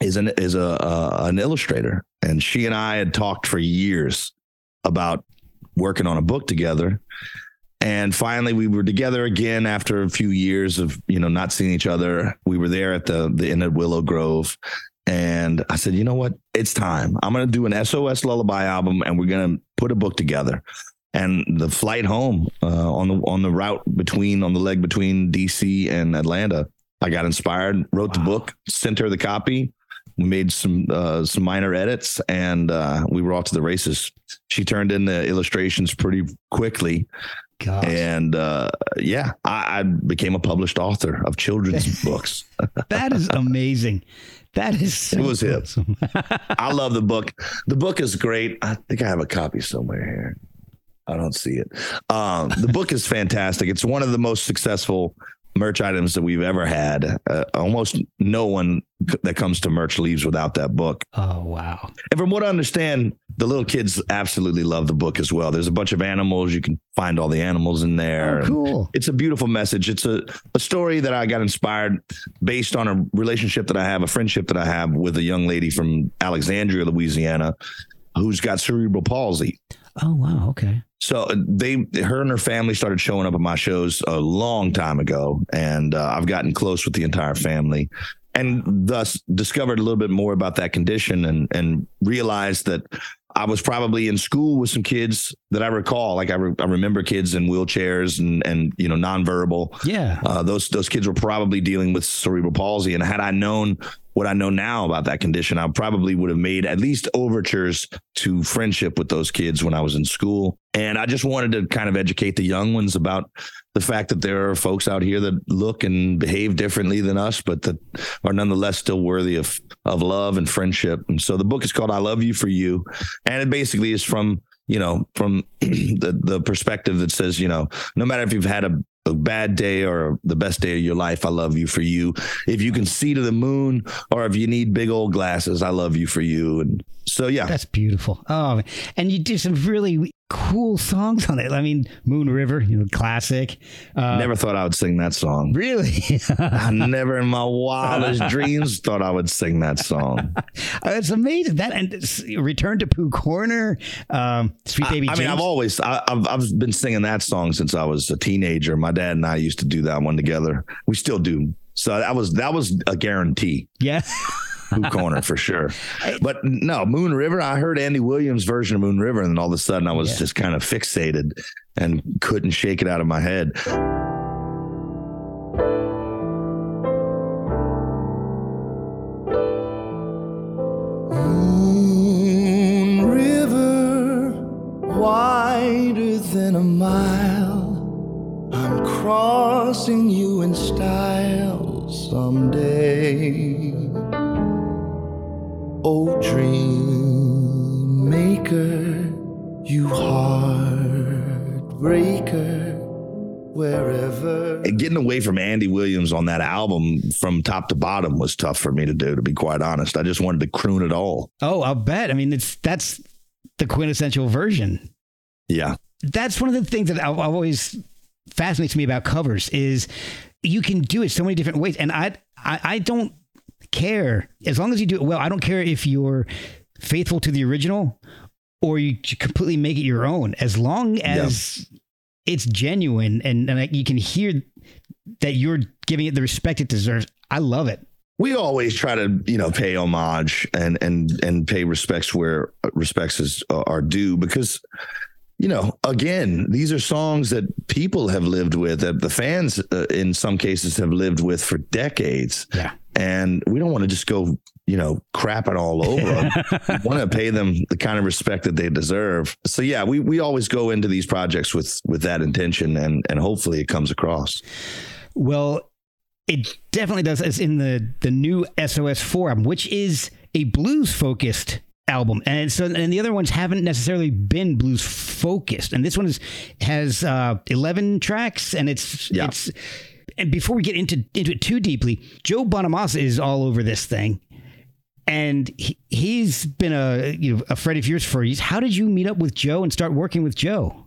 is an is a uh, an illustrator, and she and I had talked for years about working on a book together. And finally, we were together again after a few years of you know not seeing each other. We were there at the the inn at Willow Grove, and I said, you know what? It's time. I'm going to do an SOS lullaby album, and we're going to put a book together. And the flight home uh, on the on the route between on the leg between DC and Atlanta, I got inspired, wrote the book, sent her the copy. We made some uh, some minor edits, and uh, we were off to the races. She turned in the illustrations pretty quickly, Gosh. and uh, yeah, I, I became a published author of children's [laughs] books. that is amazing. That is so It was him. [laughs] I love the book. The book is great. I think I have a copy somewhere here. I don't see it. Um, the book is fantastic. It's one of the most successful merch items that we've ever had. Uh, almost no one that comes to merch leaves without that book. oh wow. And from what I understand, the little kids absolutely love the book as well. There's a bunch of animals. You can find all the animals in there. Oh, cool. It's a beautiful message. It's a, a story that I got inspired based on a relationship that I have, a friendship that I have with a young lady from Alexandria, Louisiana, who's got cerebral palsy. Oh wow. Okay. So uh, they, her and her family started showing up at my shows a long time ago, and uh, I've gotten close with the entire family, and thus discovered a little bit more about that condition, and and realized that I was probably in school with some kids that I recall, like I, re- I remember kids in wheelchairs and and you know nonverbal. Yeah. Uh, those those kids were probably dealing with cerebral palsy, and had I known what I know now about that condition, I probably would have made at least overtures to friendship with those kids when I was in school. And I just wanted to kind of educate the young ones about the fact that there are folks out here that look and behave differently than us, but that are nonetheless still worthy of of love and friendship. And so the book is called "I Love You for You," and it basically is from you know from [clears throat] the the perspective that says you know no matter if you've had a a bad day or the best day of your life, I love you for you. If you can see to the moon or if you need big old glasses, I love you for you. And so, yeah, That's beautiful. Oh, and you do some really cool songs on it. I mean, Moon River, you know, classic. Uh, never thought I would sing that song. really. [laughs] I [laughs] never in my wildest dreams thought I would sing that song. [laughs] it's amazing that and Return to Pooh Corner, um, Sweet Baby. I, I mean, I've always, I, I've, I've been singing that song since I was a teenager. My dad and I used to do that one together. We still do. So that was, that was a guarantee. yeah. Pooh Corner for sure. [laughs] But no, Moon River. I heard Andy Williams' version of Moon River, and then all of a sudden I was Yeah. just kind of fixated and couldn't shake it out of my head. Moon River, wider than a mile. I'm crossing you in style someday. Oh, dream maker, you heartbreaker, wherever. And getting away from Andy Williams on that album from top to bottom was tough for me to do, to be quite honest. I just wanted to croon it all. Oh, I'll bet. I mean, it's that's the quintessential version. Yeah. That's one of the things that I've always fascinates me about covers is you can do it so many different ways, and I I, I don't care as long as you do it well. I don't care if you're faithful to the original or you completely make it your own. As long as it's genuine and, and you can hear that you're giving it the respect it deserves. I love it. We always try to, you know, pay homage and and and pay respects where uh, respects is, uh, are due because you know, again, these are songs that people have lived with, that the fans, uh, in some cases, have lived with for decades. Yeah. And we don't want to just go, you know, crapping all over them. [laughs] we want to pay them the kind of respect that they deserve. So yeah, we we always go into these projects with with that intention, and and hopefully it comes across. Well, it definitely does. It's in the the new SOS forum, which is a blues focused album and so and the other ones haven't necessarily been blues focused and this one is has uh 11 tracks and it's Yeah. it's and before we get into into it too deeply joe bonamassa is all over this thing and he, he's been a you know a friend of yours for years how did you meet up with joe and start working with joe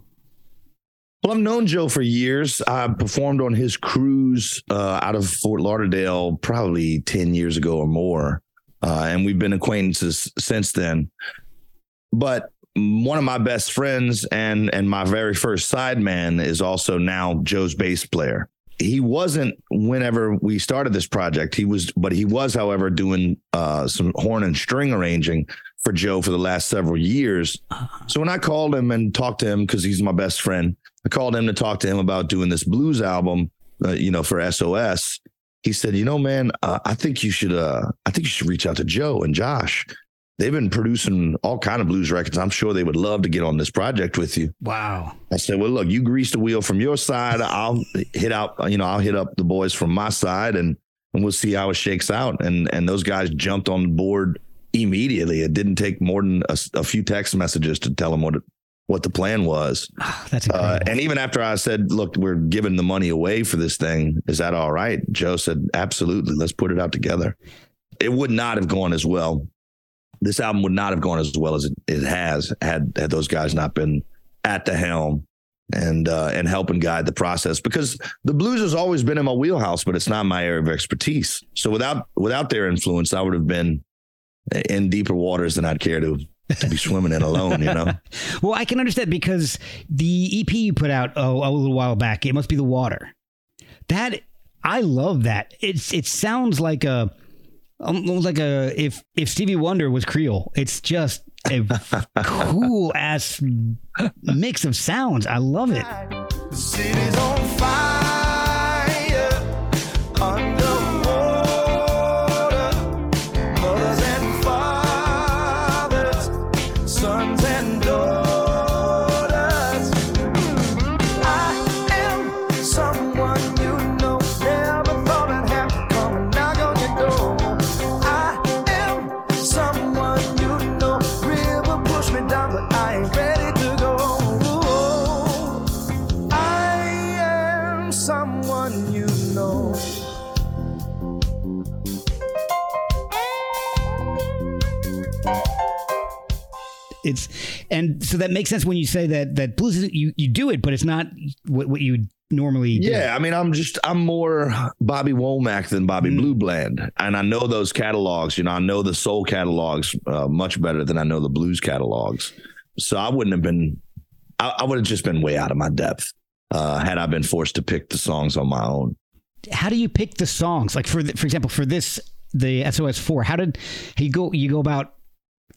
Well, I've known Joe for years. I performed on his cruise uh, out of Fort Lauderdale probably 10 years ago or more. Uh, and we've been acquaintances since then. But one of my best friends and and my very first sideman is also now Joe's bass player. He wasn't whenever we started this project. He was, but he was, however, doing uh, some horn and string arranging for Joe for the last several years. So when I called him and talked to him because he's my best friend, I called him to talk to him about doing this blues album, uh, you know, for SOS. He said, "You know, man, uh, I think you should. Uh, I think you should reach out to Joe and Josh. They've been producing all kind of blues records. I'm sure they would love to get on this project with you." wow I said, "Well, look, you grease the wheel from your side. I'll hit out. You know, I'll hit up the boys from my side, and and we'll see how it shakes out." And and those guys jumped on board immediately. It didn't take more than a, a few text messages to tell them what what the plan was. Oh, [sighs] that's Uh, and even after I said, "Look, we're giving the money away for this thing. Is that all right?" Joe said, "Absolutely. Let's put it out together." It would not have gone as well. This album would not have gone as well as it, it has had had those guys not been at the helm and uh, and helping guide the process because the blues has always been in my wheelhouse, but it's not my area of expertise. So without without their influence, I would have been in deeper waters than I'd care to to be swimming in alone. You know. [laughs] Well, I can understand because the EP you put out oh, a little while back, it must be the water. That I love that. It's it sounds like a almost like a if if Stevie Wonder was Creole. It's just a [laughs] cool ass mix of sounds. I love it. The city's on fire, It's and so that makes sense when you say that that blues isn't you you do it, but it's not what what you normally do. Yeah, I mean, I'm just I'm more Bobby Womack than Bobby Mm. Blue Bland, and I know those catalogs. You know, I know the soul catalogs uh, much better than I know the blues catalogs. So I wouldn't have been. I, I would have just been way out of my depth uh, had I been forced to pick the songs on my own. how do you pick the songs? Like for the, for example, for this the SOS four, how did you go you go about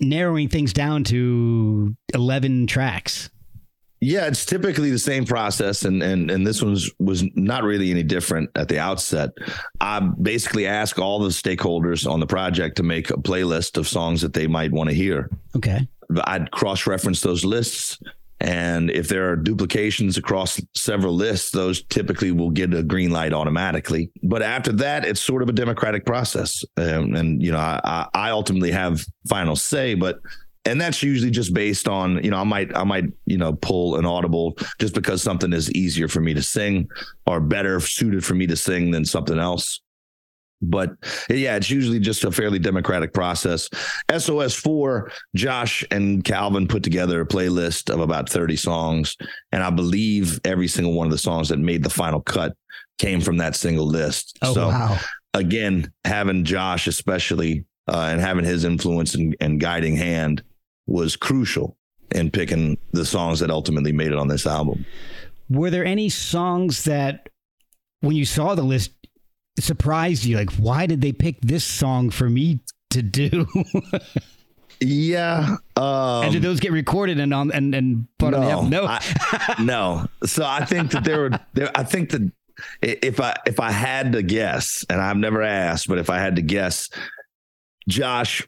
narrowing things down to eleven tracks? Yeah, it's typically the same process, and and and this one's was not really any different at the outset. I basically ask all the stakeholders on the project to make a playlist of songs that they might want to hear. Okay, I'd cross reference those lists And if there are duplications across several lists, those typically will get a green light automatically. But after that, it's sort of a democratic process. Um, and, you know, I, I ultimately have final say, but and that's usually just based on you know i might i might you know pull an audible just because something is easier for me to sing or better suited for me to sing than something else but yeah, it's usually just a fairly democratic process. SOS4, Josh and Calvin put together a playlist of about 30 songs. And I believe every single one of the songs that made the final cut came from that single list. Oh, so wow. again, having Josh, especially, uh, and having his influence and, and guiding hand was crucial in picking the songs that ultimately made it on this album. Were there any songs that, when you saw the list, surprised you? Like, why did they pick this song for me to do? yeah. Um, and did those get recorded and on and and put on the album? No, I, no. So I think that there were there. I think that if I if I had to guess, and I've never asked, but if I had to guess, Josh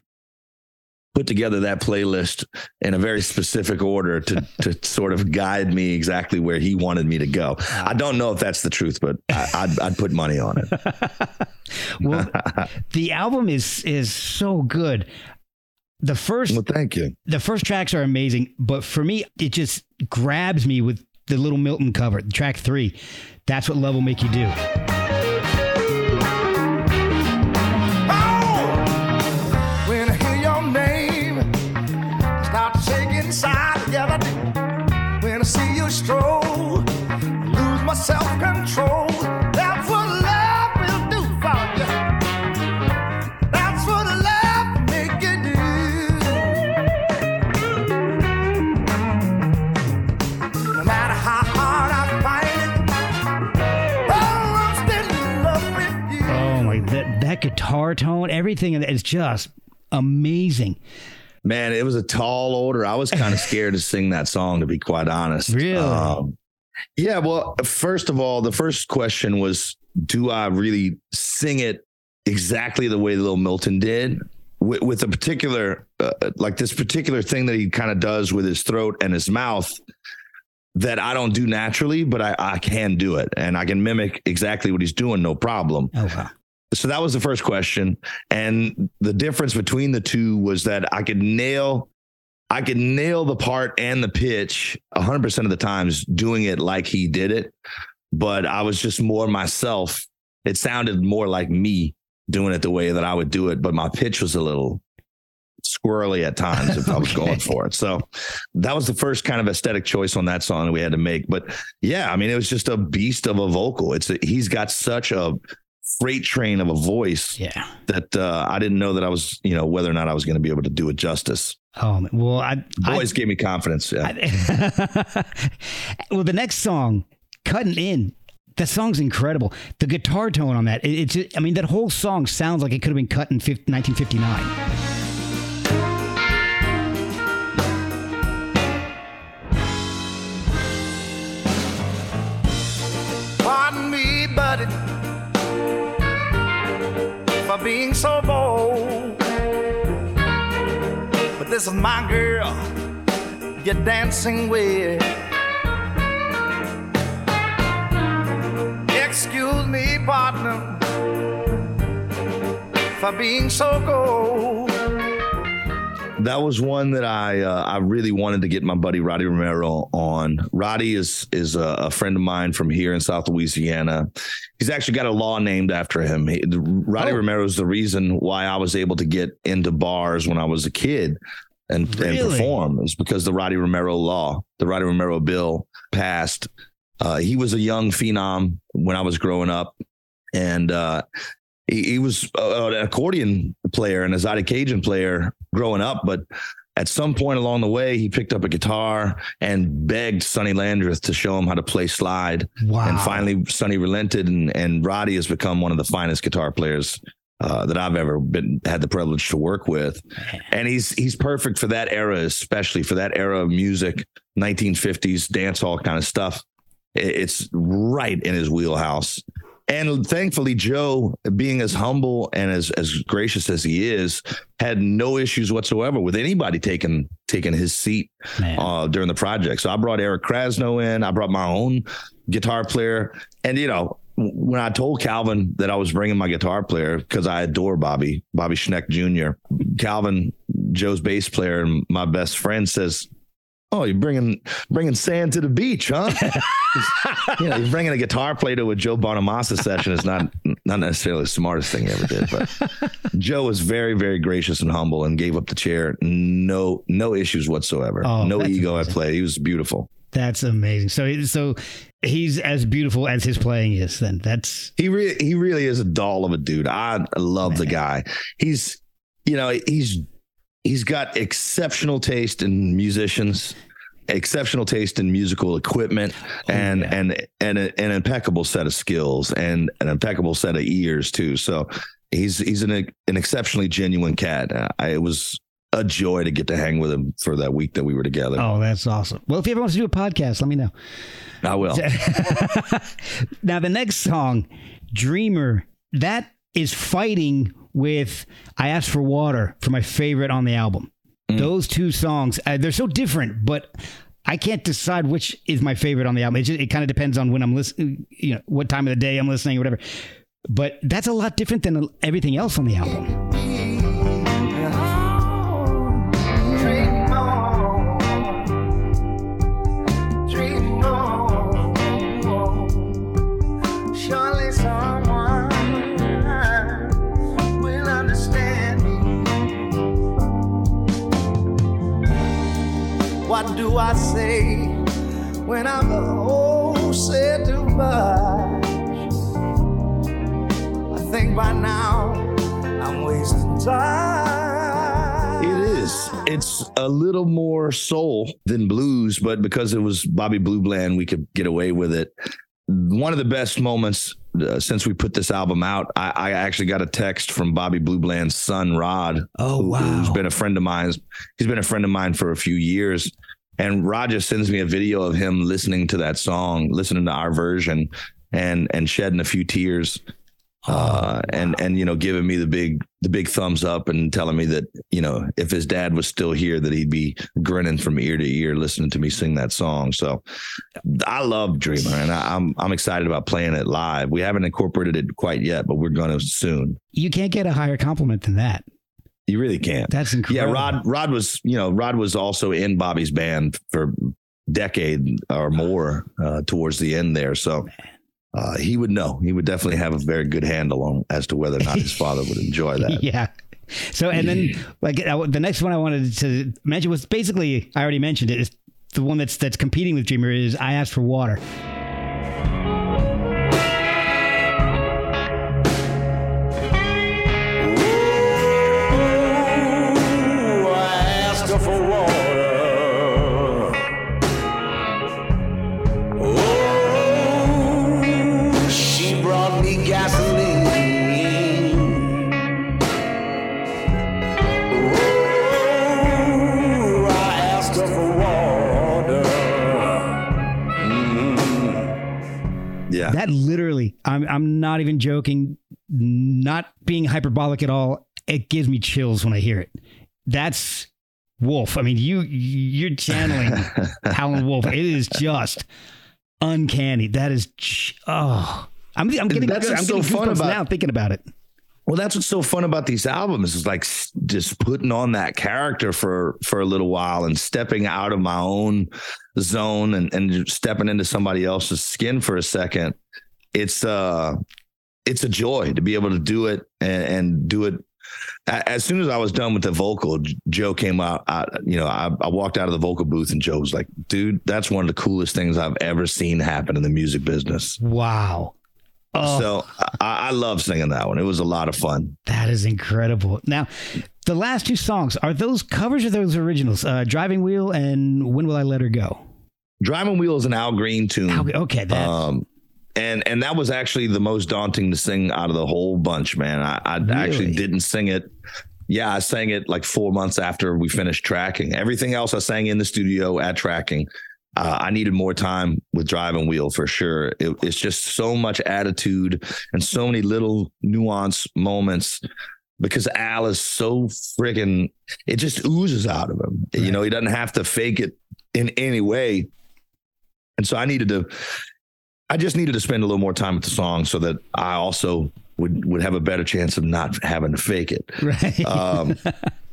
put together that playlist in a very specific order to [laughs] to sort of guide me exactly where he wanted me to go. I don't know if that's the truth, but I, would I'd put money on it. [laughs] well, [laughs] the album is is so good. The first, well, thank you. The first tracks are amazing, but for me, it just grabs me with the Little Milton cover, track three. That's what love will make you do. Guitar tone, everything is just amazing. Man, it was a tall order. I was kind of [laughs] scared to sing that song, to be quite honest. Really? Um, yeah. Well, first of all, the first question was, do I really sing it exactly the way Little Milton did? With, with a particular, uh, like this particular thing that he kind of does with his throat and his mouth that I don't do naturally, but I, I can do it and I can mimic exactly what he's doing, no problem. Oh, wow so that was the first question and the difference between the two was that i could nail i could nail the part and the pitch 100% of the times doing it like he did it but i was just more myself it sounded more like me doing it the way that i would do it but my pitch was a little squirrely at times if I was [laughs] going for it. So that was the first kind of aesthetic choice on that song that we had to make. But yeah, I mean, it was just a beast of a vocal. It's a, he's got such a freight train of a voice yeah. that uh, I didn't know that I was, you know, whether or not I was going to be able to do it justice. Oh, well, I always gave me confidence. Yeah. I, [laughs] well, the next song, Cutting In, that song's incredible. The guitar tone on that, it, it's, I mean, that whole song sounds like it could have been cut in 50, 1959. for being so bold. This is my girl you're dancing with. Excuse me, partner, for being so cold that was one that I uh, I really wanted to get my buddy Roddy Romero on. Roddy is is a, a, friend of mine from here in South Louisiana. He's actually got a law named after him. He, Roddy oh. Romero is the reason why I was able to get into bars when I was a kid and, really? and perform. Is because the Roddy Romero law, the Roddy Romero bill passed. Uh, he was a young phenom when I was growing up, and uh, he, he was uh, an accordion player and a Zydeco Cajun player growing up, but at some point along the way, he picked up a guitar and begged Sonny Landreth to show him how to play slide. Wow. And finally, Sonny relented, and, and Roddy has become one of the finest guitar players uh, that I've ever been had the privilege to work with. And he's he's perfect for that era, especially for that era of music, 1950s dance hall kind of stuff. It's right in his wheelhouse and thankfully, Joe, being as humble and as as gracious as he is, had no issues whatsoever with anybody taking taking his seat uh, during the project. So I brought Eric Krasno in. I brought my own guitar player, and you know. When I told Calvin that I was bringing my guitar player because I adore Bobby, Bobby Schneck Jr., Calvin, Joe's bass player and my best friend says, Oh, you're bringing bringing sand to the beach, huh? [laughs] you know, you're bringing a guitar player to a Joe Bonamassa session is not not necessarily the smartest thing he ever did, but [laughs] Joe was very very gracious and humble and gave up the chair. No no issues whatsoever. Oh, no ego amazing. at play. He was beautiful. That's amazing. So so he's as beautiful as his playing is. Then that's he really he really is a doll of a dude. I love Man. the guy. He's you know he's he's got exceptional taste in musicians exceptional taste in musical equipment oh, and yeah. and and a, an impeccable set of skills and an impeccable set of ears too so he's he's an an exceptionally genuine cat uh, I, it was a joy to get to hang with him for that week that we were together oh that's awesome well if you ever want to do a podcast let me know i will [laughs] now the next song dreamer that is fighting with I Asked for Water for my favorite on the album. Mm. Those two songs, uh, they're so different, but I can't decide which is my favorite on the album. It, just, it kind of depends on when I'm listening, you know, what time of the day I'm listening or whatever. But that's a lot different than everything else on the album. What do I say when I'm oh said goodbye? I think by now I'm wasting time. It is. It's a little more soul than blues, but because it was Bobby Blue Bland, we could get away with it. One of the best moments uh, since we put this album out, I, I, actually got a text from Bobby Blue Bland's son, Rod. Oh, wow. Who's been a friend of mine. He's been a friend of mine for a few years. And Roger sends me a video of him listening to that song, listening to our version, and and shedding a few tears, uh, and and you know giving me the big the big thumbs up and telling me that you know if his dad was still here that he'd be grinning from ear to ear listening to me sing that song. So I love Dreamer, and I, I'm I'm excited about playing it live. We haven't incorporated it quite yet, but we're going to soon. You can't get a higher compliment than that. You really can't. That's incredible. Yeah, Rod. Rod was, you know, Rod was also in Bobby's band for decade or more uh, towards the end there. So uh, he would know. He would definitely have a very good handle on as to whether or not his father would enjoy [laughs] that. yeah. So and then [laughs] like the next one I wanted to mention was basically I already mentioned it is the one that's that's competing with Dreamer is I asked for water. That literally, I'm I'm not even joking, not being hyperbolic at all. It gives me chills when I hear it. That's Wolf. I mean, you you're channeling [laughs] Howlin' Wolf. It is just uncanny. That is oh, I'm I'm getting that's I'm so getting fun about now thinking about it. Well, that's what's so fun about these albums is like just putting on that character for for a little while and stepping out of my own zone and and stepping into somebody else's skin for a second it's uh it's a joy to be able to do it and, and do it as soon as I was done with the vocal, Joe came out. I, you know, I, I, walked out of the vocal booth, and Joe was like, "Dude, that's one of the coolest things I've ever seen happen in the music business." Wow. Oh. So I, I love singing that one. It was a lot of fun. That is incredible. Now, the last two songs are those covers or those originals? Uh, Driving Wheel and When Will I Let Her Go? Driving Wheel is an Al Green tune. Al, okay, that. Um, and and that was actually the most daunting to sing out of the whole bunch, man. I, I really? actually didn't sing it. Yeah, I sang it like four months after we finished tracking. Everything else I sang in the studio at tracking. uh, I needed more time with Driving Wheel for sure. It, it's just so much attitude and so many little nuance moments because Al is so friggin' it just oozes out of him. Right. You know, he doesn't have to fake it in any way. And so I needed to I just needed to spend a little more time with the song so that I also would would have a better chance of not having to fake it. Right. Um, [laughs]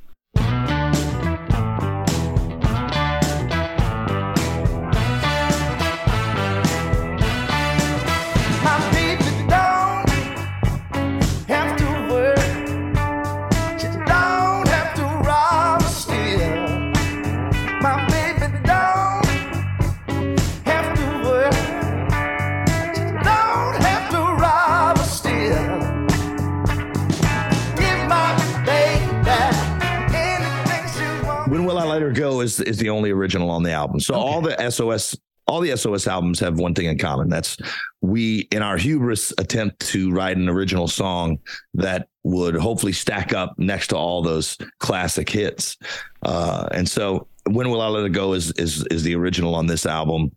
is is the only original on the album. So okay. all the SOS all the SOS albums have one thing in common. That's we, in our hubris, attempt to write an original song that would hopefully stack up next to all those classic hits. Uh, and so, "When Will I Let It Go" is is is the original on this album.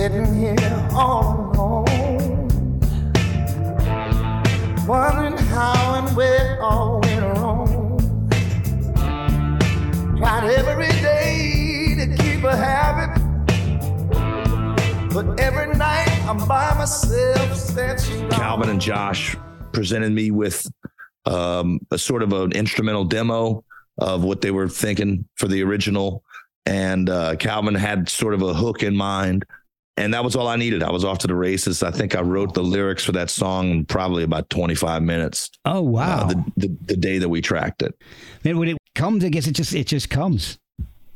Sitting here all alone, wondering how and where all went wrong. Tried every day to keep a habit, but every night I'm by myself Calvin and Josh presented me with um, a sort of an instrumental demo of what they were thinking for the original. And uh, Calvin had sort of a hook in mind and that was all I needed. I was off to the races. I think I wrote the lyrics for that song in probably about 25 minutes. Oh uh, wow! Uh, the, the, the day that we tracked it. Man, when it comes, I guess it just it just comes.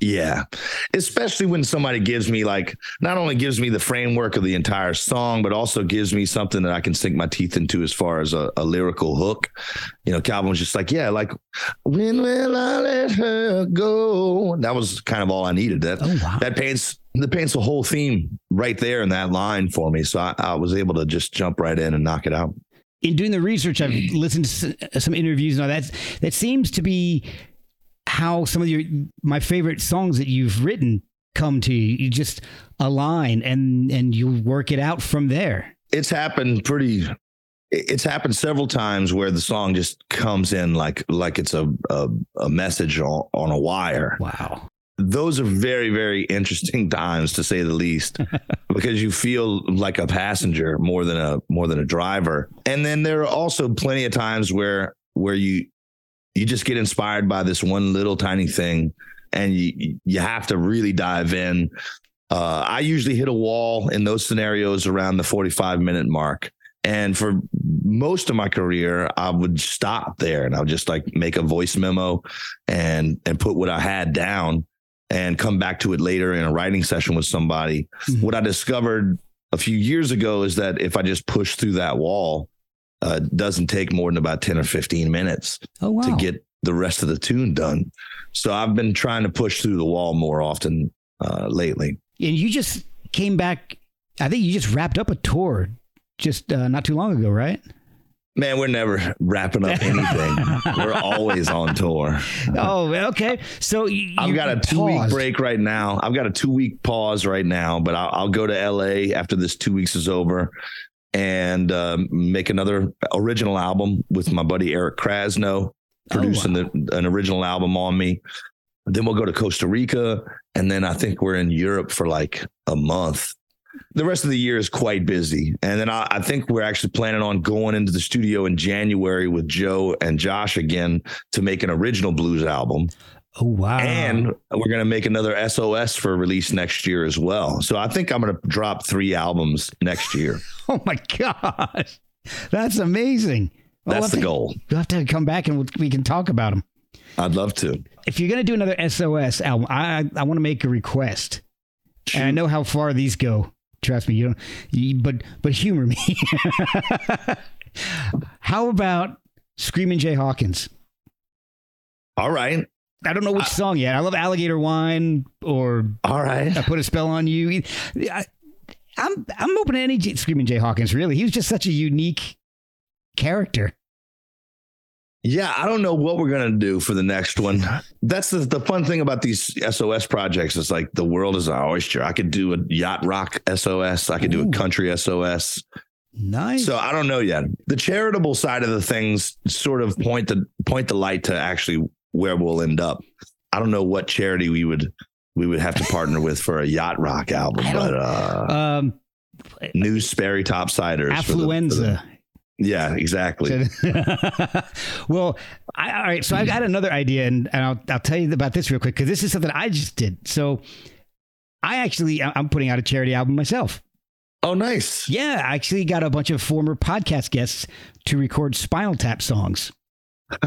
Yeah, especially when somebody gives me like not only gives me the framework of the entire song, but also gives me something that I can sink my teeth into as far as a, a lyrical hook. You know, Calvin was just like, "Yeah, like when will I let her go?" That was kind of all I needed. That oh, wow. that paints that paints the whole theme right there in that line for me. So I, I was able to just jump right in and knock it out. In doing the research, I've listened to some interviews and all that. That seems to be how some of your my favorite songs that you've written come to you. You just align and and you work it out from there. It's happened pretty it's happened several times where the song just comes in like like it's a a, a message on, on a wire. Wow. Those are very very interesting [laughs] times to say the least [laughs] because you feel like a passenger more than a more than a driver. And then there are also plenty of times where where you you just get inspired by this one little tiny thing and you you have to really dive in. Uh, i usually hit a wall in those scenarios around the 45 minute mark. And for most of my career i would stop there and i would just like make a voice memo and and put what i had down and come back to it later in a writing session with somebody. Mm-hmm. what i discovered a few years ago is that if i just push through that wall uh, doesn't take more than about 10 or 15 minutes oh, wow. to get the rest of the tune done. So I've been trying to push through the wall more often uh, lately. And you just came back, I think you just wrapped up a tour just uh, not too long ago, right? Man, we're never wrapping up anything. [laughs] we're always on tour. Oh, okay. So you, I've got a two paused. week break right now. I've got a two week pause right now, but I'll, I'll, go to LA after this two weeks is over and uh, make another original album with my buddy Eric Krasno, producing oh, wow. the, an original album on me. Then we'll go to Costa Rica, and then I think we're in Europe for like a month. The rest of the year is quite busy, and then I, I think we're actually planning on going into the studio in January with Joe and Josh again to make an original blues album. Oh wow! And we're gonna make another SOS for release next year as well. So I think I'm gonna drop three albums next year. [laughs] oh my gosh, that's amazing! Well, that's the to, goal. You'll have to come back and we can talk about them. I'd love to. If you're gonna do another SOS album, I I want to make a request. Shoot. And I know how far these go. Trust me, you don't. You, but but humor me. [laughs] how about Screaming Jay Hawkins. All right. I don't know which song yet. I love Alligator Wine or All right. I Put a Spell on You. I, I'm I'm open to any J- Screaming Jay Hawkins. Really, he was just such a unique character. Yeah, I don't know what we're gonna do for the next one. That's the, the fun thing about these SOS projects. It's like the world is our oyster. I could do a yacht rock SOS. I could do a country SOS. Nice. So I don't know yet. The charitable side of the things sort of point the point the light to actually where we'll end up. I don't know what charity we would we would have to partner with for a yacht rock album, but uh, um, new Sperry Topsiders. for the- for the- affluenza. yeah, exactly. [laughs] well, I, all right. So I got another idea, and, and I'll, I'll tell you about this real quick because this is something I just did. So I actually, I'm putting out a charity album myself. Oh, nice. Yeah, I actually got a bunch of former podcast guests to record Spinal Tap songs. [laughs]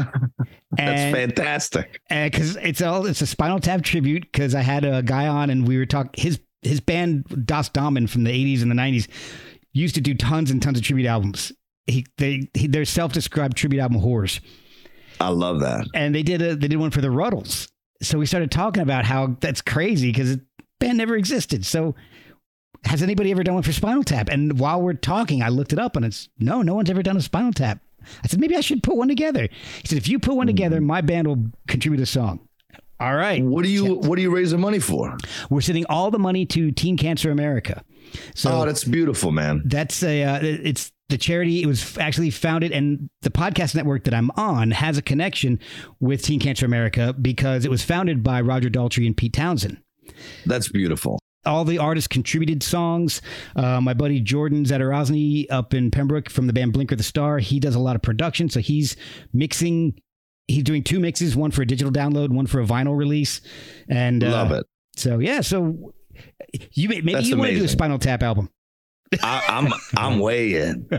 That's fantastic. because it's all it's a Spinal Tap tribute. Because I had a guy on, and we were talking his his band Das Damen from the '80s and the '90s used to do tons and tons of tribute albums. He they he, they're self described tribute album whores. I love that. and they did a they did one for the Rutles. So we started talking about how that's crazy because the band never existed. So has anybody ever done one for Spinal Tap? And while we're talking, I looked it up and it's no, no one's ever done a Spinal Tap. I said maybe I should put one together. He said if you put one together, my band will contribute a song. All right, What do you What are you raising money for? we're sending all the money to Teen Cancer America. So oh, that's beautiful, man. that's a uh, it's the charity. It was actually founded, and the podcast network that I'm on has a connection with Teen Cancer America because it was founded by Roger Daltrey and Pete Townshend. That's beautiful. All the artists contributed songs. Uh, my buddy Jordan Zadorozny up in Pembroke from the band Blinker the Star, he does a lot of production, so he's mixing. He's doing two mixes, one for a digital download, one for a vinyl release, and uh, Love it. So yeah, so you may- maybe That's you want to do a. Spinal Tap album. I, I'm I'm way in. [laughs]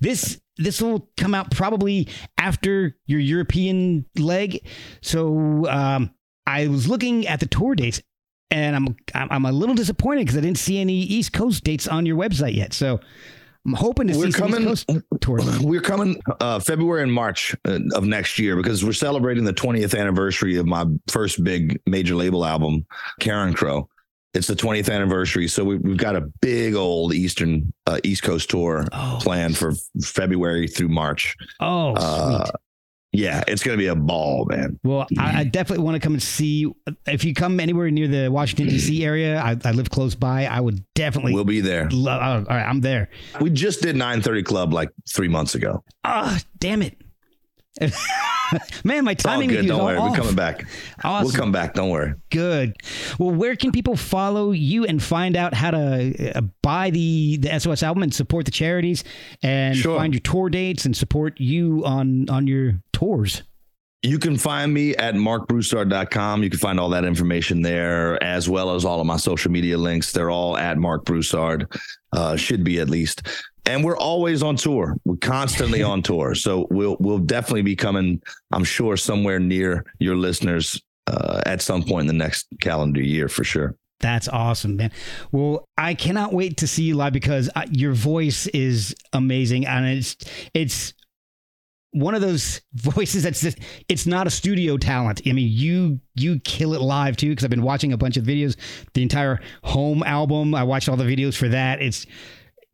this this will come out probably after your European leg. So um, I was looking at the tour dates, and I'm I'm, a little disappointed because I didn't see any East Coast dates on your website yet. So I'm hoping to We're see some coming- East Coast [clears throat] tours. We're coming uh, February and March uh, of next year because we're celebrating the 20th anniversary of my first big major label album, Carencro. It's the 20th anniversary, so we, we've got a big old Eastern uh, East Coast tour Oh, planned for February through March. oh, Uh, sweet. Yeah, it's gonna be a ball, man. Well, I, I definitely want to come and see. If you come anywhere near the Washington D.C. [clears throat] area, I, I live close by. I would definitely. We'll be there. love, oh, all right, I'm there. We just did 930 Club like three months ago. Ah, damn it. [laughs] Man, my It's all timing with good. you is Don't all worry. off. We're coming back. Awesome. We'll come back. Don't worry. Good. Well, where can people follow you and find out how to uh, buy the the SOS album and support the charities and Sure. find your tour dates and support you on on your tours? You can find me at marcbroussard.com. You can find all that information there, as well as all of my social media links. They're all at Marc Broussard, uh, should be at least. And we're always on tour. We're constantly [laughs] on tour. So we'll we'll definitely be coming, I'm sure, somewhere near your listeners uh, at some point in the next calendar year for sure. That's awesome, man. Well, I cannot wait to see you live because uh, your voice is amazing, and it's it's one of those [laughs] voices that's just, it's not a studio talent. I mean, you you kill it live too because I've been watching a bunch of videos. The entire home album, I watched all the videos for that. It's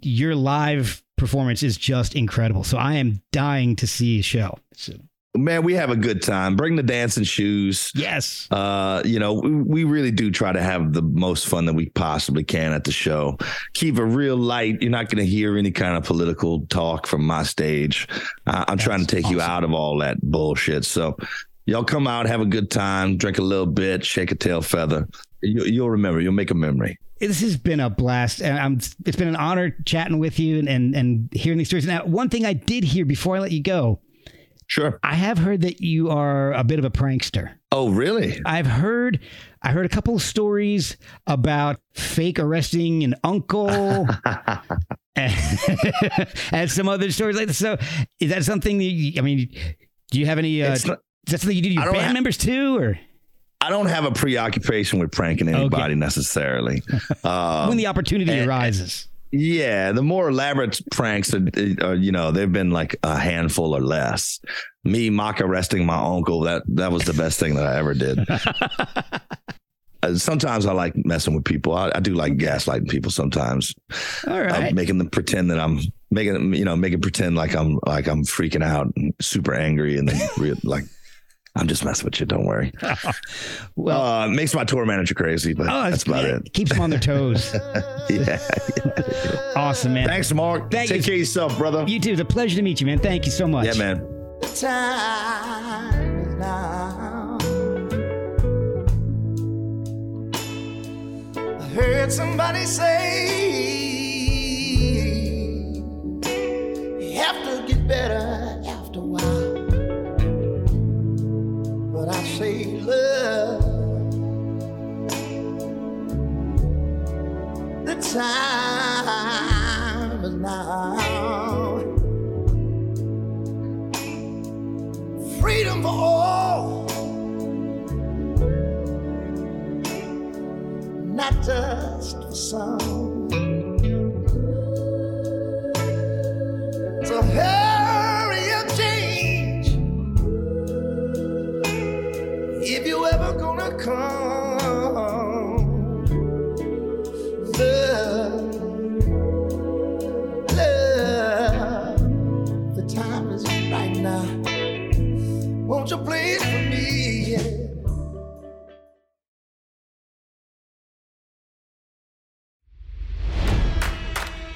your live performance is just incredible. So I am dying to see a show. So, Man, we have a good time. Bring the dancing shoes. yes. uh you know we, we really do try to have the most fun that we possibly can at the show keep it real light you're not going to hear any kind of political talk from my stage uh, i'm trying to take you out of all that bullshit so y'all come out have a good time drink a little bit shake a tail feather you, you'll remember you'll make a memory this has been a blast and I'm, it's been an honor chatting with you and, and, and hearing these stories. Now, one thing I did hear before I let you go, sure I have heard that you are a bit of a prankster. oh really I've heard, I heard a couple of stories about fake arresting an uncle [laughs] and, [laughs] and some other stories like this. So is that something that you, I mean, do you have any, uh, not- is that something you do to your band ha- members too, or i don't have a preoccupation with pranking anybody necessarily uh, [laughs] when the opportunity and- arises? Yeah, the more elaborate pranks, are, are, you know, they've been like a handful or less. Me mock arresting my uncle that that was the best thing that I ever did. [laughs] Uh, sometimes I like messing with people. I, I do like gaslighting people sometimes. All Uh, right. making them pretend that I'm making them, you know, making pretend like I'm like I'm freaking out and super angry, and then [laughs] real, like I'm just messing with you. Don't worry. [laughs] well, uh, it makes my tour manager crazy, but oh, that's about it. Keeps them on their toes. [laughs] Yeah. awesome, man. Thanks, Marc. Thank Take you. care of yourself, brother. You too. It's a pleasure to meet you, man. Thank you so much. yeah, man. time is now. I heard somebody say you have to get better